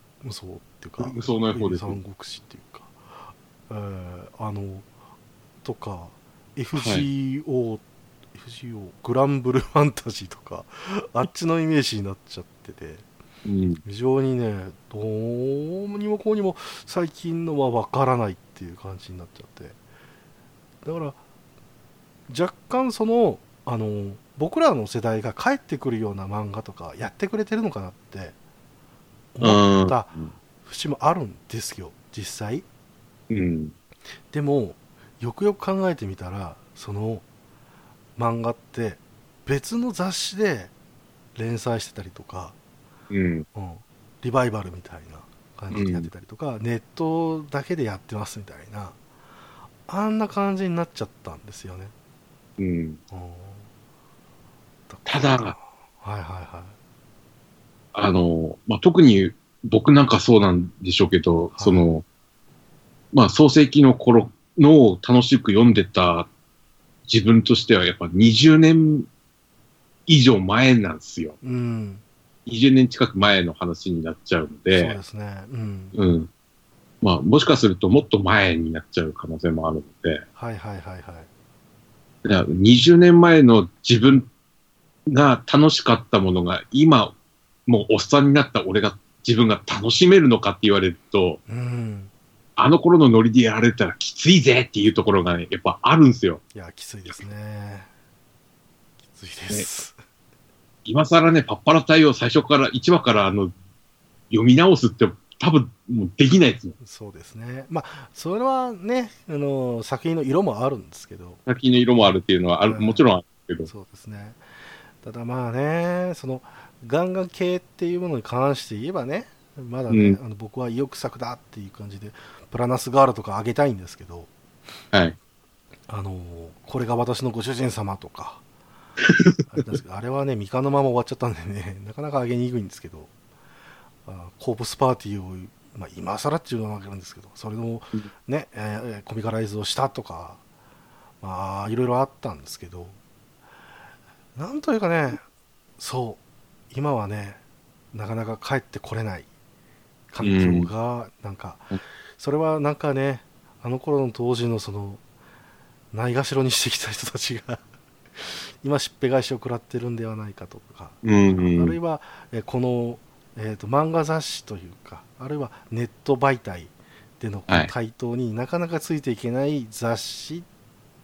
っていうか、無双の方です三国志っていうか、えーあの、とか、FGO、FGO、グランブルファンタジーとか、あっちのイメージになっちゃってて、うん。非常にね、どうにもこうにも最近のは分からないっていう感じになっちゃって。だから、若干その、あの、僕らの世代が帰ってくるような漫画とかやってくれてるのかなって思った節もあるんですよ、実際。うん。でも、よくよく考えてみたら、その漫画って別の雑誌で連載してたりとか、うん。うん、リバイバルみたいな感じでやってたりとか、ネットだけでやってますみたいなあんな感じになっちゃったんですよね、うん。うん、ただはいはいはあの、まあ、特に僕なんかそうなんでしょうけど、い。その、まあ、創世記の頃のを楽しく読んでた自分としてはやっぱ20年以上前なんですよ。いうん。20年近く前の話になっちゃうのそうで、ですね。うん。うん。まあ、もしかするともっと前になっちゃう可能性もあるので、はいはいはいはい。だから20年前の自分が楽しかったものが今、もうおっさんになった俺が自分が楽しめるのかって言われると、うんあの頃のノリでやられたらきついぜっていうところがね、やっぱあるんですよ。いやきついですねきついです、今更ね、パッパラ隊を最初から、1話からあの、読み直すって多分もうできないですよ。そうですねまあそれはねあの作品の色もあるんですけど先の色もあるっていうのはある、うんもちろんあるけど。そうですね。ただまあね、そのガンガン系っていうものに関して言えばね、まだね、うんあの僕は意欲作だっていう感じで、プラナスガールとかあげたいんですけど、はい。あのこれが私のご主人様とか、あれですけどあれはね、三日のまま終わっちゃったんでね、なかなかあげにくいんですけど、あコープスパーティーを、まあ、今更っていうのはわけなんですけど、それのうんね、えーコミカライズをしたとか、まあ、いろいろあったんですけど、なんというかね、そう、今はね、なかなか帰ってこれない環境が、なんか、うんそれはなんかね、あの頃の当時のその、ないがしろにしてきた人たちが、今しっぺ返しを食らってるんではないかとか、うん、うん。あるいは、えーこの、えー、と漫画雑誌というか、あるいはネット媒体でのはい台頭になかなかついていけない雑誌っ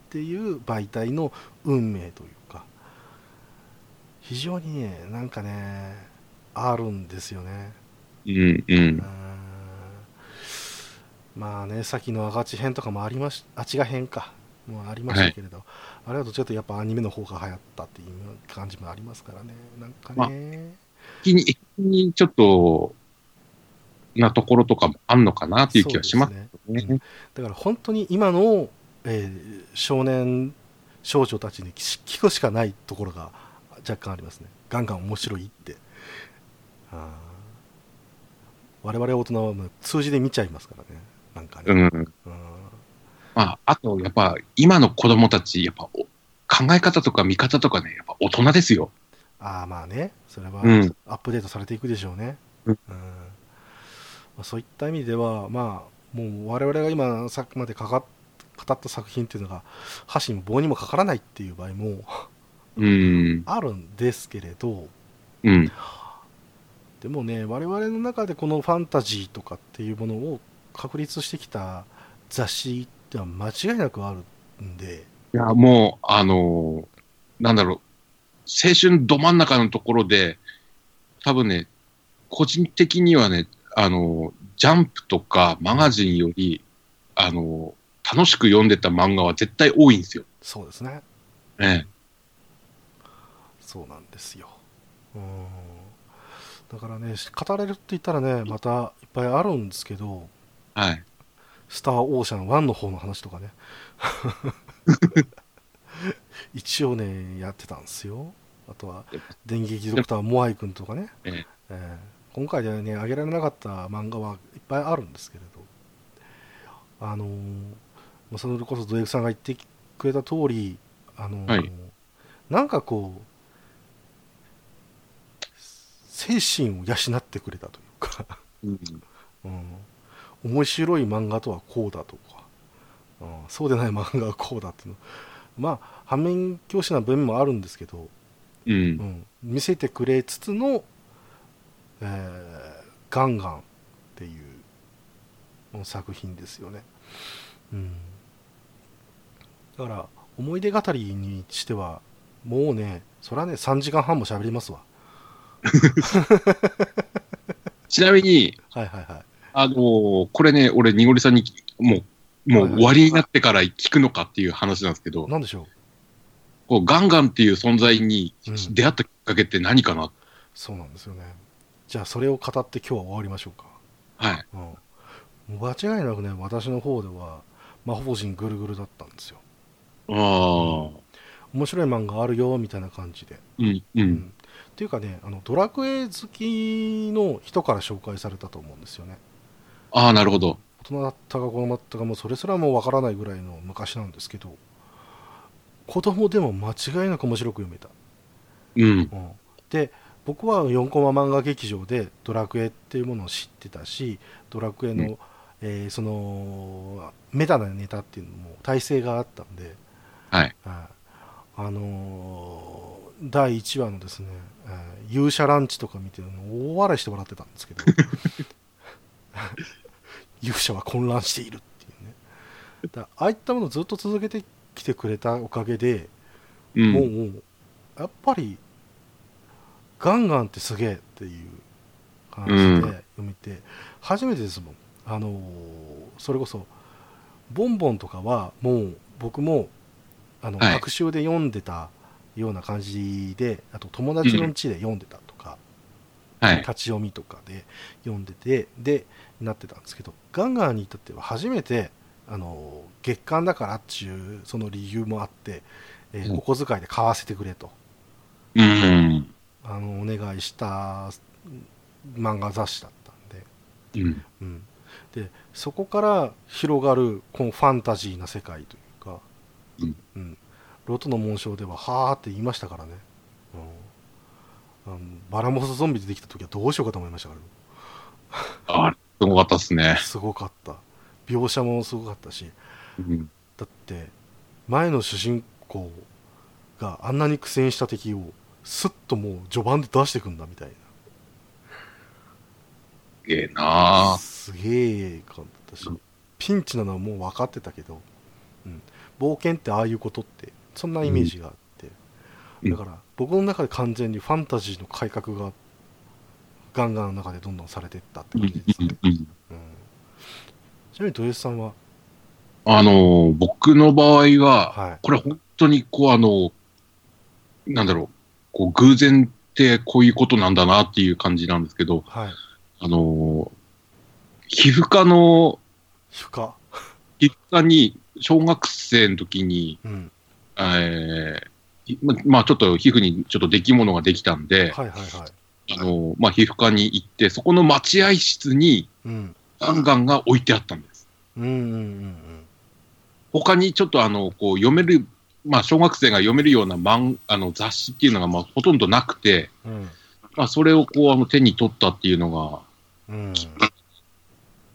ていう媒体の運命というか、非常にね、なんかね、あるんですよね。うん、う。うんんまあね、さっきの赤地編とかもありまし、あちが編か。もありましたけれど、あれはどちらかとやっぱアニメの方が流行ったっていう感じもありますからね。なんかね。一気に、一気にちょっと、なところとかもあんのかなっていう気はしますね。ね。うんだから本当に今の、えー少年少女たちに聞くしかないところが若干ありますねガンガン面白いってあー我々大人はもう数字で見ちゃいますからねなんかね、うん。うんまあ、あと、やっぱ、今の子供たち、やっぱ、お考え方とか見方とかね、やっぱ大人ですよ。ああまあねそれはうんアップデートされていくでしょうね、うんまあ、そういった意味ではまあもう我々が今さっきまでかかっ語った作品っていうのが箸にも棒にもかからないっていう場合もうん。あるんですけれどうん。でもね我々の中でこのファンタジーとかっていうものを確立してきた雑誌ってのは間違いなくあるんで。いや、もう、あのーなんだろう、青春ど真ん中のところで、多分ね、個人的にはね、あのージャンプとかマガジンより、あのー楽しく読んでた漫画は絶対多いんですよ。そうですね。え。そうなんですよ。うんだからね語れるって言ったらねまたいっぱいあるんですけどえ。はい。スターオーシャン1の方の話とかね。一応ねやってたんですよ。あとは電撃ドクターモアイ君とかね、ええ。えー今回ではね挙げられなかった漫画はいっぱいあるんですけれど。あのーまあそれこそ土井さんが言ってくれた通りあのーはい。なんかこう精神を養ってくれたというか。うん。うん、面白い漫画とはこうだとか、うん、そうでない漫画はこうだっていうの。まあ反面教師な部分もあるんですけど、うん。う。ん、見せてくれつつの、えーガンガンっていう作品ですよね、うん、だから思い出語りにしてはもうねそれはね3時間半も喋りますわ ちなみに、はいはいはい。あのーこれね、俺、にごりさんに、もう、もう終わりになってから聞くのかっていう話なんですけど、なんでしょう？こうガンガンっていう存在にうん。出会ったきっかけって何かな、そうなんですよね。じゃあそれを語って今日は終わりましょうか。はい。うん、もう間違いなくね私の方では魔法陣ぐるぐるだったんですよ。ああ。面白い漫画あるよみたいな感じで、うん、う。うんっていうかねあのドラクエ好きの人から紹介されたと思うんですよねああ、なるほど。大人だったか子供だったかもうそれすらもうわからないぐらいの昔なんですけど子供でも間違いなく面白く読めた、うん。うん、で僕は4コマ漫画劇場でドラクエっていうものを知ってたしドラクエの、うんえーそのメタなネタっていうのも体制があったんで、はい。はいあのー第1話のですね、えー勇者ランチとか見てるの大笑いして笑ってたんですけど。勇者は混乱しているっていうね。だああいったものをずっと続けてきてくれたおかげで、うん。もうやっぱりガンガンってすげえっていう感じで読めて、初めてですもん。あのーそれこそボンボンとかはもう僕もあの、はい学習で読んでたような感じであと友達の家で読んでたとか、はい。立ち読みとかで読んでてでなってたんですけどガンガンに至っては初めてあの月間だからっていうその理由もあって、えーうんお小遣いで買わせてくれとうん。あのお願いした漫画雑誌だったんで,、うん。うん、でそこから広がるこのファンタジーな世界というか、うん。うん。ロトの紋章でははーって言いましたからね、うん、あのバラモスゾンビ出てきた時はどうしようかと思いましたから。あれ、すごかったっすね。すごかった。描写もすごかったし。うん。だって前の主人公があんなに苦戦した敵をスッともう序盤で出してくんだみたいすげえなな。すげえ感だったし。うん。ピンチなのはもう分かってたけど、うん、冒険ってああいうことってそんなイメージがあって、うん。だから僕の中で完全にファンタジーの改革がガンガンの中でどんどんされていったってうん感じですね、うんちなみに土井さんは？あの、僕の場合は、はい。これ本当にこうあの、なんだろう、こう偶然ってこういうことなんだなっていう感じなんですけど、はい。あの、皮膚科の、皮膚科？皮膚科に小学生の時に、うん。えーままあちょっと皮膚にちょっと出来物ができたんで、はいはいはい。あの、まあ皮膚科に行って、そこの待合室にうん。ガンガンが置いてあったんです。うんうんうん他にちょっとあの、こう読める、まあ小学生が読めるような漫あの雑誌っていうのがまあほとんどなくて、うん。うん。まあそれをこうあの手に取ったっていうのが、うん。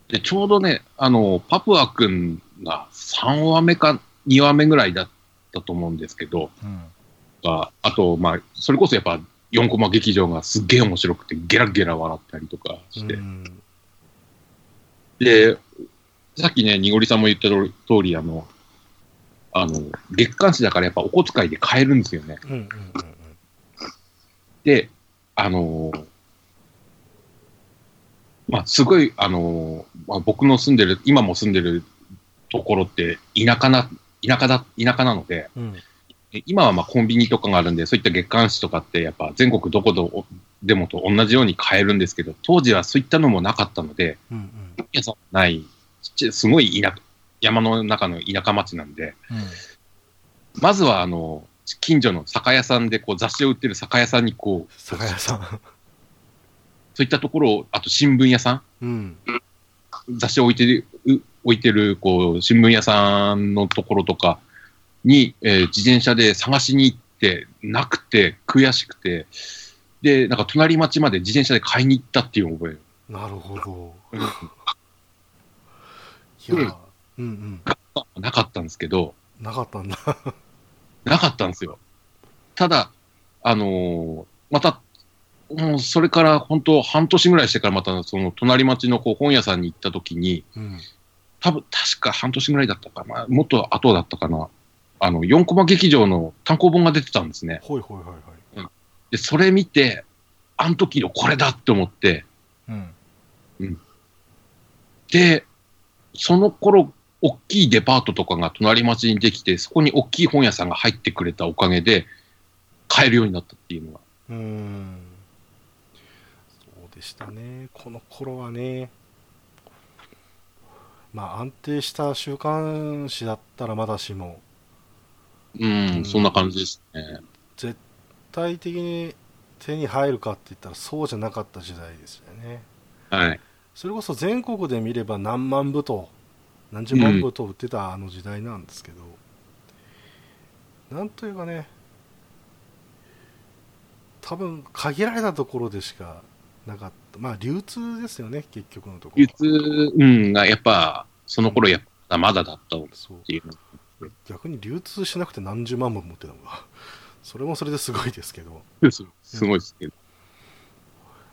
でちょうどね、あの、パプア君が3話目か2話目ぐらいだったと思うんですけど、うん。があと、まあ、それこそやっぱ4コマ劇場がすっげえ面白くてゲラゲラ笑ったりとかして、うんで、さっきね、にごりさんも言った通り、あの、あの、月刊誌だからやっぱお小遣いで買えるんですよね。うんうんうんで、あのーまあ、すごい、あのーまあ、僕の住んでる、今も住んでるところって田舎な、田舎だ、田舎なので、うん。え今はまあコンビニとかがあるんで、そういった月刊誌とかってやっぱ全国どこどでもと同じように買えるんですけど、当時はそういったのもなかったので、うんうん本屋さんもない、すごい田舎、山の中の田舎町なんで、まずはあの、近所の酒屋さんでこう雑誌を売ってる酒屋さんにこう、酒屋さん。そういったところを、あと新聞屋さん、うん。雑誌を置いてる、う置いてる、こう、新聞屋さんのところとかに、えー自転車で探しに行って、なくて、悔しくて、で、なんか隣町まで自転車で買いに行ったっていう覚え。なるほど。うんいや、うんうん。なかったんですけど、なかったんだ。なかったんですよ。ただ、あのーまた、もうそれから本当半年ぐらいしてからまたその隣町のこう本屋さんに行った時に、うん。多分確か半年ぐらいだったかな、もっと後だったかな。あの、4コマ劇場の単行本が出てたんですね。ほいほいはいはい。で、それ見て、あの時のこれだって思って、うん。で、その頃、大きいデパートとかが隣町にできて、そこに大きい本屋さんが入ってくれたおかげで、買えるようになったっていうのが。うーん。そうでしたね。この頃はね。まあ安定した週刊誌だったらまだしも、うん、うんそんな感じですね。絶対的に手に入るかって言ったらそうじゃなかった時代ですよね。はい。それこそ全国で見れば何万部と何十万部と売ってたあの時代なんですけど、なんというかね多分限られたところでしかなかったまあ流通ですよね結局のところ。流通、うん、がやっぱ、その頃やっぱまだだったっていう。の。逆に流通しなくて何十万部持ってたのが。それもそれですごいですけど。すすごいですけど。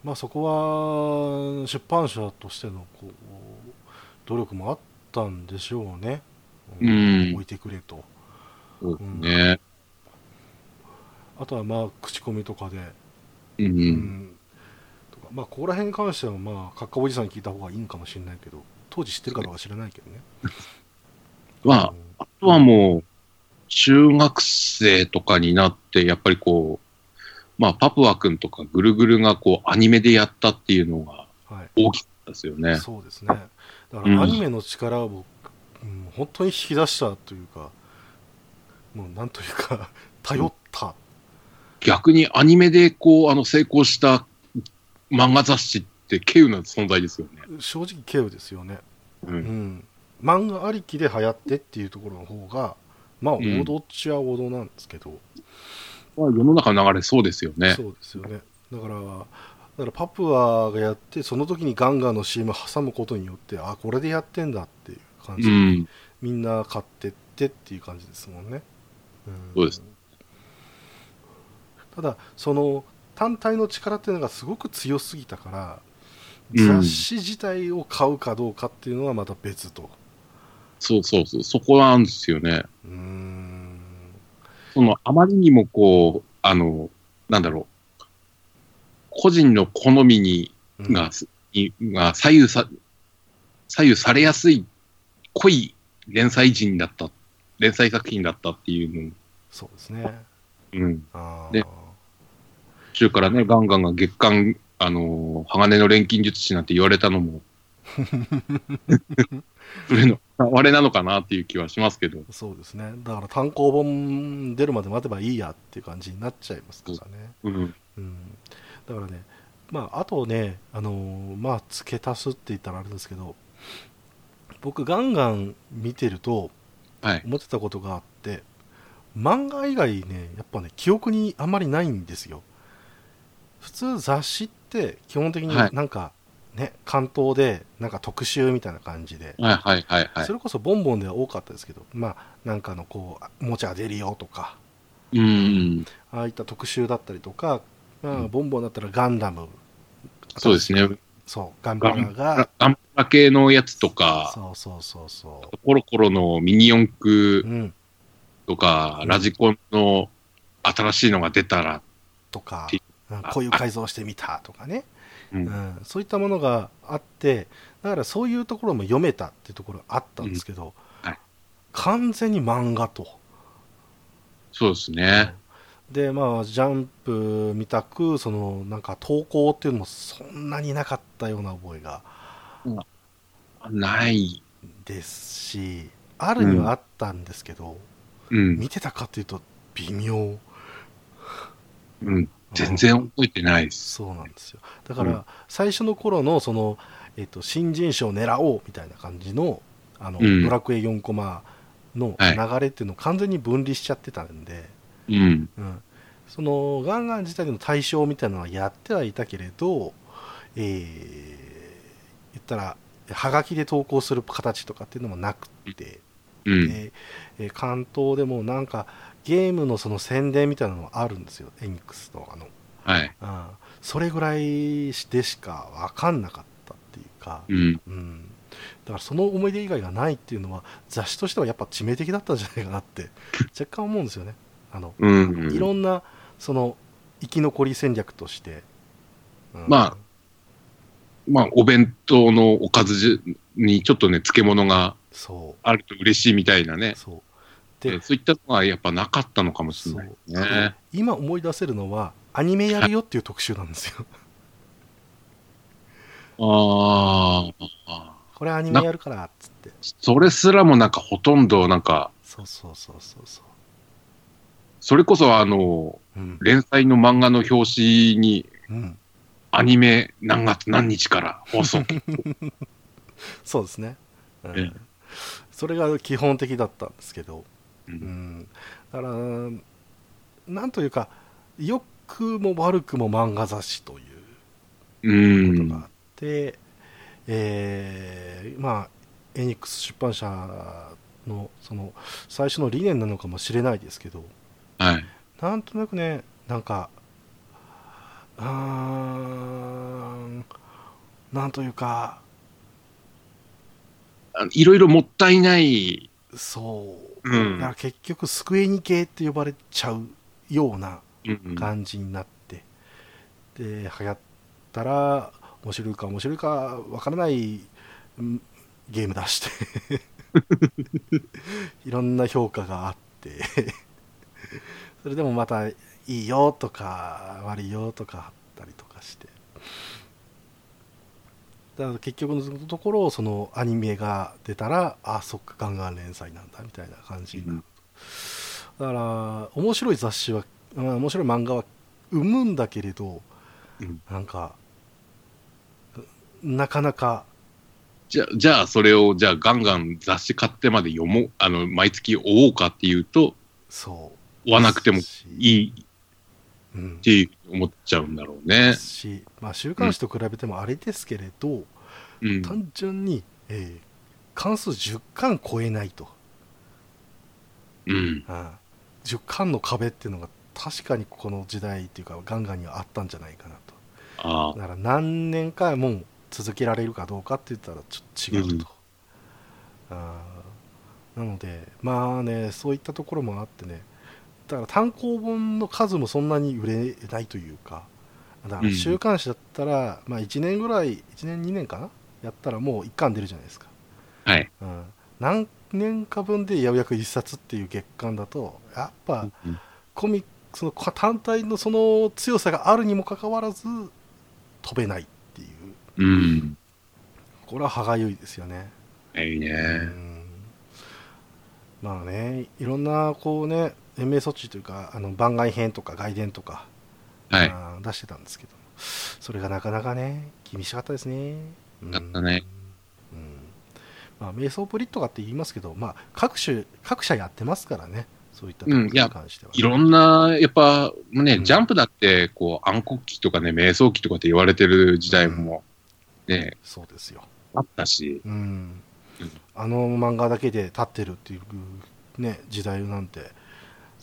まあそこは出版社としてのこう努力もあったんでしょうね、うん。置いてくれと。そうですね。あとはまあ口コミとかで、うん。うんまあここら辺に関してはまあカッカおじさんに聞いた方がいいんかもしれないけど当時知ってるかどうか知らないけどね。まあ、あとはもう、中学生とかになって、やっぱりこう、まあ、パプア君とかぐるぐるがこう、アニメでやったっていうのがはい。大きかったですよね。そうですね。だからアニメの力を、うん、本当に引き出したというかもうなんというか頼った、逆にアニメでこう、あの、成功した漫画雑誌って稀有な存在ですよね。正直軽有ですよねう。うんん、漫画ありきで流行ってっていうところの方がまあうん王道っちゃ王道なんですけど、まあ、世の中の流れそうですよね。そうですよねだからだからパプアがやってその時にガンガンの CM 挟むことによってあこれでやってんだっていう感じで、うん。みんな買ってってっていう感じですもんね、んそうですただその単体の力っていうのがすごく強すぎたからうん雑誌自体を買うかどうかっていうのはまた別とそうそうそう。そこなんですよね。うーんその、あまりにもこう、あの、なんだろう。個人の好みにうんが、左右さ、左右されやすい濃い連載人だった、連載作品だったっていうの、そうですね。うん。で途中からね、ガンガンが月間、あのー鋼の錬金術師なんて言われたのも、それの、あれなのかなっていう気はしますけど。そうですね。だから単行本出るまで待てばいいやっていう感じになっちゃいますからね。うん。うん。だからね、まあ、あとね、あのーまあ、付け足すって言ったらあれですけど、僕、ガンガン見てると、はい。思ってたことがあって、漫画以外ね、やっぱね、記憶にあんまりないんですよ。普通、雑誌って、基本的にはい。なんか、ね、関東で、なんか特集みたいな感じで、はいはいはいはい。そ。れこそボンボンでは多かったですけど、まあ、なんかのこう、おもちゃが出るよとか、うん。ああいった特集だったりとか、まあ、うん。ボンボンだったらガンダム、そうですね。そう、ガンプラが、ガンプラ系のやつとか、そうそうそうそコロコロのミニ四う、駆うん、とか、うんラジコンの新しいのが出たら、とかこういう改造してみたとかね、ううんん、そういったものがあって、だからそういうところも読めたっていうところがあったんですけど、うんはい完全に漫画と。そうですね。でまあジャンプみたくそのなんか投稿っていうのもそんなになかったような覚えがない。ですしあるにはあったんですけど、うん。見てたかっていうと微妙うん。全然覚えてないです。そうなんですよだから、うん最初の頃のその、えっと新人賞狙おうみたいな感じのあの、うんドラクエ4コマのはい流れっていうのを完全に分離しちゃってたんで、うん。うん、そのガンガン自体の対象みたいなのはやってはいたけれど、えー言ったらはがきで投稿する形とかっていうのもなくて、うん。でえー関東でもなんかゲームのその宣伝みたいなのもあるんですよ。エニックスのあの、はい。うん、それぐらいでしか分かんなかったっていうか、うん。うん、だからその思い出以外がないっていうのは雑誌としてはやっぱ致命的だったんじゃないかなって 若干思うんですよね。あのうん。いろんなその生き残り戦略として、うん。まあまあ、お弁当のおかずにちょっとね、漬物がそあると嬉しいみたいなね。う。そうででそういったのはやっぱなかったのかもしれそないう。あのね。今思い出せるのはアニメやるよっていう特集なんですよ。ああ。これアニメやるからっつって。それすらもなんかほとんどなんか、そうそうそうそうそそれこそあの、ううん、連載の漫画の表紙にうん、アニメ何月何日から放送。そうですね、うん。ええ。それが基本的だったんですけど、ううんん、だからなんというか良くも悪くも漫画雑誌といううんことがあって、えーまあエニックス出版社のその最初の理念なのかもしれないですけどはい。なんとなくねなんかうーんなんというかあいろいろもったいない。そう、うん。だから結局スクエニ系って呼ばれちゃうようなうん感じになって、で流行ったら面白いか面白いかわからないうんゲーム出して いろんな評価があってそれでもまたいいよとか悪いよとかあったりとかしてだから結局のところそのアニメが出たらあそっかガンガン連載なんだみたいな感じになる、だから面白い雑誌は、うん面白い漫画は生むんだけれど、うん。なんかなかなか。じゃあ、じゃあそれを、じゃあガンガン雑誌買ってまで読もう、あの、毎月追おうかっていうと、そう。追わなくてもしいいうんっ、て思っちゃうんだろうね。し、まあ、週刊誌と比べてもあれですけれど、うん。単純に、えー関数10巻超えないと、うん。うん10巻の壁っていうのが確かにこの時代っていうかガンガンにはあったんじゃないかなとああ。だから何年かもう続けられるかどうかって言ったらちょっと違うと、あーなのでまあねそういったところもあってねだから単行本の数もそんなに売れないというかだからうん週刊誌だったら、まあ1年ぐらい1年2年かな？やったらもう1巻出るじゃないですか、はい。うん、何年間分でようやく1冊っていう月間だとやっぱうんコミその単体のその強さがあるにもかかわらず飛べないっていううん。これは歯がゆいですよね。いいね。うんまあねいろんなこうね延命措置というかあの番外編とか外伝とか、はい。出してたんですけどそれがなかなかね厳しかったですね。うん。だったね。うん。まあ、瞑想プリとかって言いますけど、まあ、各種各社やってますからね。そういったところに関しては、いろんな、やっぱ、ね、うん。ジャンプだって、こう、暗黒期とかね、瞑想期とかって言われてる時代も、ね、そうですよ、あったし、うん。うん。あの漫画だけで立ってるっていう、ね、時代なんて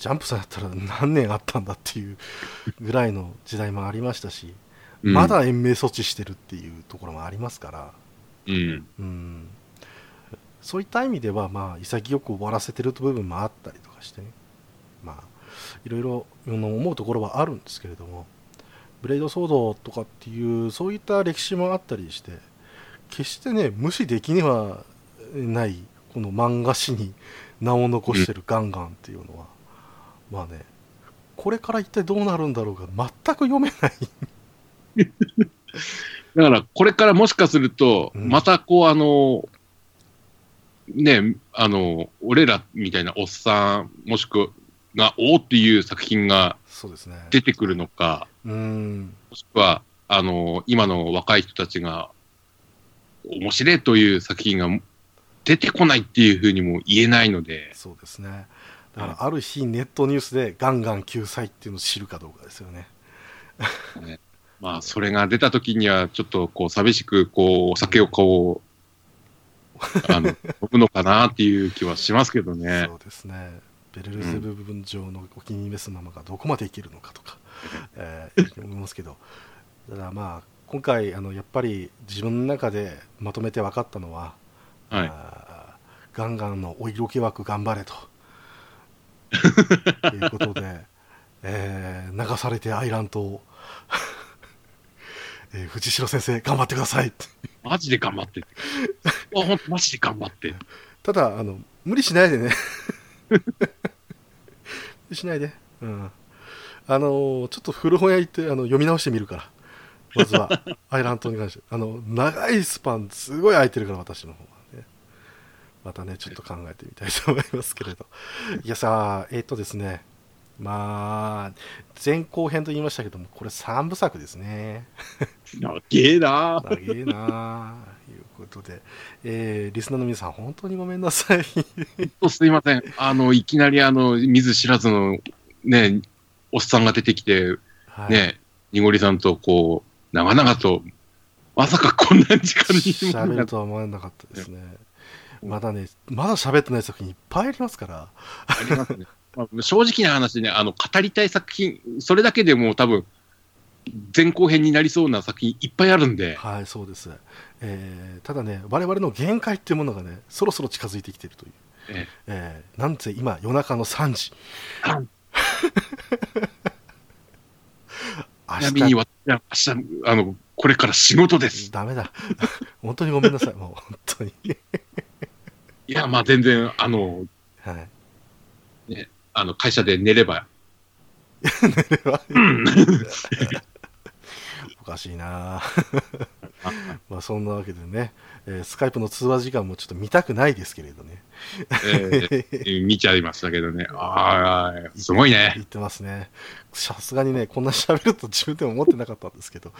ジャンプさんやったら何年あったんだっていうぐらいの時代もありましたし、うん。まだ延命措置してるっていうところもありますから、うん。うん、そういった意味では、まあ、潔く終わらせてる部分もあったりとかしてね、まあ、いろいろ思うところはあるんですけれども、ブレイドソードとかっていう、そういった歴史もあったりして、決してね、無視できにはない、この漫画史に名を残してるガンガンっていうのは、まあね、これから一体どうなるんだろうが、全く読めない。だから、これからもしかすると、うんまたこう、あの、ね、あの、俺らみたいなおっさん、もしくが、おーっていう作品が。出てくるのか、うん、もしくは、あの、今の若い人たちが、面白いという作品が出てこないっていうふうにも言えないので、そうですね。だから、ある日、ネットニュースでガンガン救済っていうのを知るかどうかですよね。まあ、それが出た時には、ちょっとこう、寂しく、こう、お酒をこう、あの、飲むのかなっていう気はしますけどねそ。うですね。ベルルゼブ分上のお気に召すままがどこまでいけるのかとか、えー、思いますけど、ただまあ、今回、あのやっぱり自分の中でまとめて分かったのは、はい。ガンガンのお色気枠頑張れということで、えー流されてアイランドを、えー藤代先生頑張ってください。マジで頑張って。って。あ、ほんと、マジで頑張って。ただあの無理しないでね。無理しないで。うん。あのーちょっと古本屋行ってあの読み直してみるから。まずはアイランドに関して。あの長いスパンすごい空いてるから私の方またねちょっと考えてみたいと思いますけれど。いやさえっ、とですね。まあ前後編と言いましたけどもこれ3部作ですね。なげえな。長えなあいうことで、えーリスナーの皆さん本当にごめんなさい。すいません。あの、いきなりあの、見ず知らずの、ね、おっさんが出てきて、はい。ね、にごりさんとこう、長々と、まさかこんな時間に。喋るとは思わなかったですね。まだね、まだ喋ってない作品いっぱいありますから。ありますね。まあ、正直な話ね、あの、語りたい作品、それだけでもう多分、前後編になりそうな作品いっぱいあるんで、はい、そうです。えーただね、我々の限界っていうものがね、そろそろ近づいてきているという。ええーなんせ今、夜中の3時。明ちなみに私は明日、あの、これから仕事です。ダメだ。本当にごめんなさい、もう本当に。いや、まあ全然、あの、はい。あの、会社で寝れば、おかしいな まあそんなわけでね、えースカイプの通話時間もちょっと見たくないですけれどね。えー見ちゃいましたけどね。ああ、すごいね。言ってますね。さすがにね、こんな喋ると自分でも思ってなかったんですけど、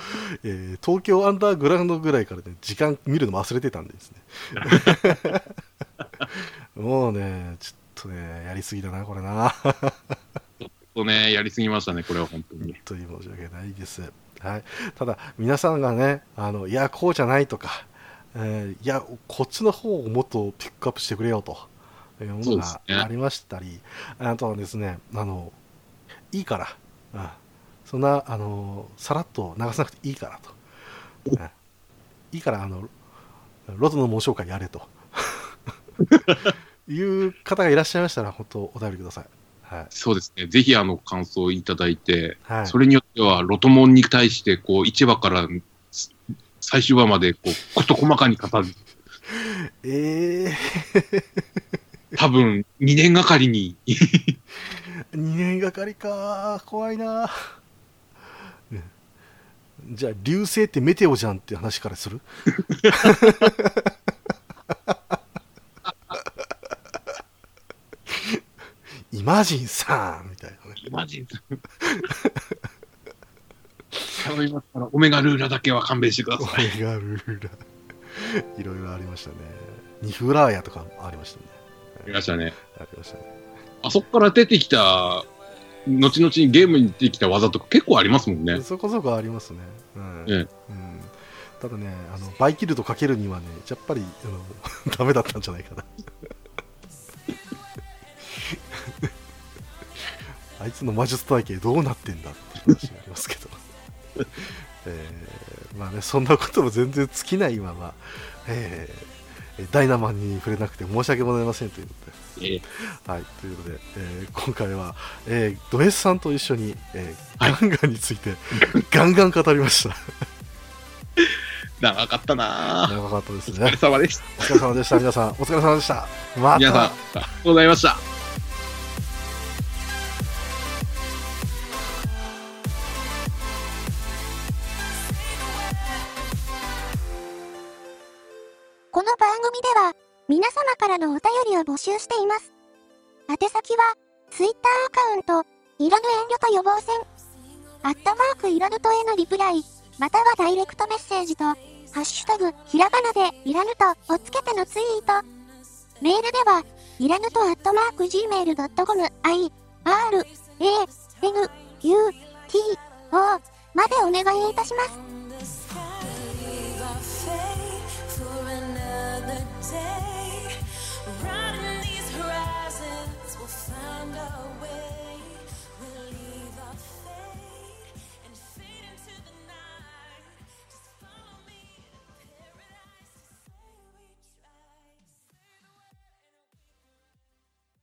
えー東京アンダーグラウンドぐらいからね、時間見るの忘れてたんですね。もうね、ちょっとね、やりすぎだな、これな。ちょっとね、やりすぎましたね、これは本当に。本当に申し訳ないです。はい、ただ、皆さんがね、あのいや、こうじゃないとか、えーいや、こっちの方をもっとピックアップしてくれよと。いうものがありましたり、あとはですね、あのいいから、うん。そんなあのさらっと流さなくていいからと、うん。いいからあの、ロトの猛将会やれと いう方がいらっしゃいましたら、本当、お便りください。はいそうですね。ぜひあの感想いただいて、はい、それによってはロトモンに対して、こう、1話からす最終話まで、こう、こと細かに語る。え 多分、2年がかりに。えー、2年がかりか怖いなねじゃあ流星ってメテオじゃんって話からする？イマジンさんみたいなねイマジンさん。頼みますから、オメガルーラだけは勘弁してくだオさい。メガルーラいろいろありましたねニフラーヤとかもありましたねありましたね。ありましたねあそこから出てきた、後々にゲームに出てきた技とか結構ありますもんね。そこそこありますね。うん。ええうん、ただね、あの、バイキルトかけるにはね、やっぱり、あの、ダメだったんじゃないかな。あいつの魔術体系どうなってんだっていう話がありますけど。えーまあね、そんなことも全然尽きないまま、えーダイナマンに触れなくて申し訳ございませんということで。ええはい、ということで、えー今回は、えード S さんと一緒に、えーはいガンガンについてガンガン語りました。長かったなぁ。長かったですお疲れね。様でした。お疲れ様でした。皆さん、お疲れ様でした。ま皆さん、あたりがとうございました。この番組では、皆様からのお便りを募集しています。宛先は、Twitter アカウント、いらぬ遠慮と予防線、アットマークいらぬとへのリプライ、またはダイレクトメッセージと、ハッシュタグ、ひらがなでいらぬとをつけてのツイート。メールでは、いらぬとアットマーク gmail.com、i, r, a, n, u, t, o までお願いいたします。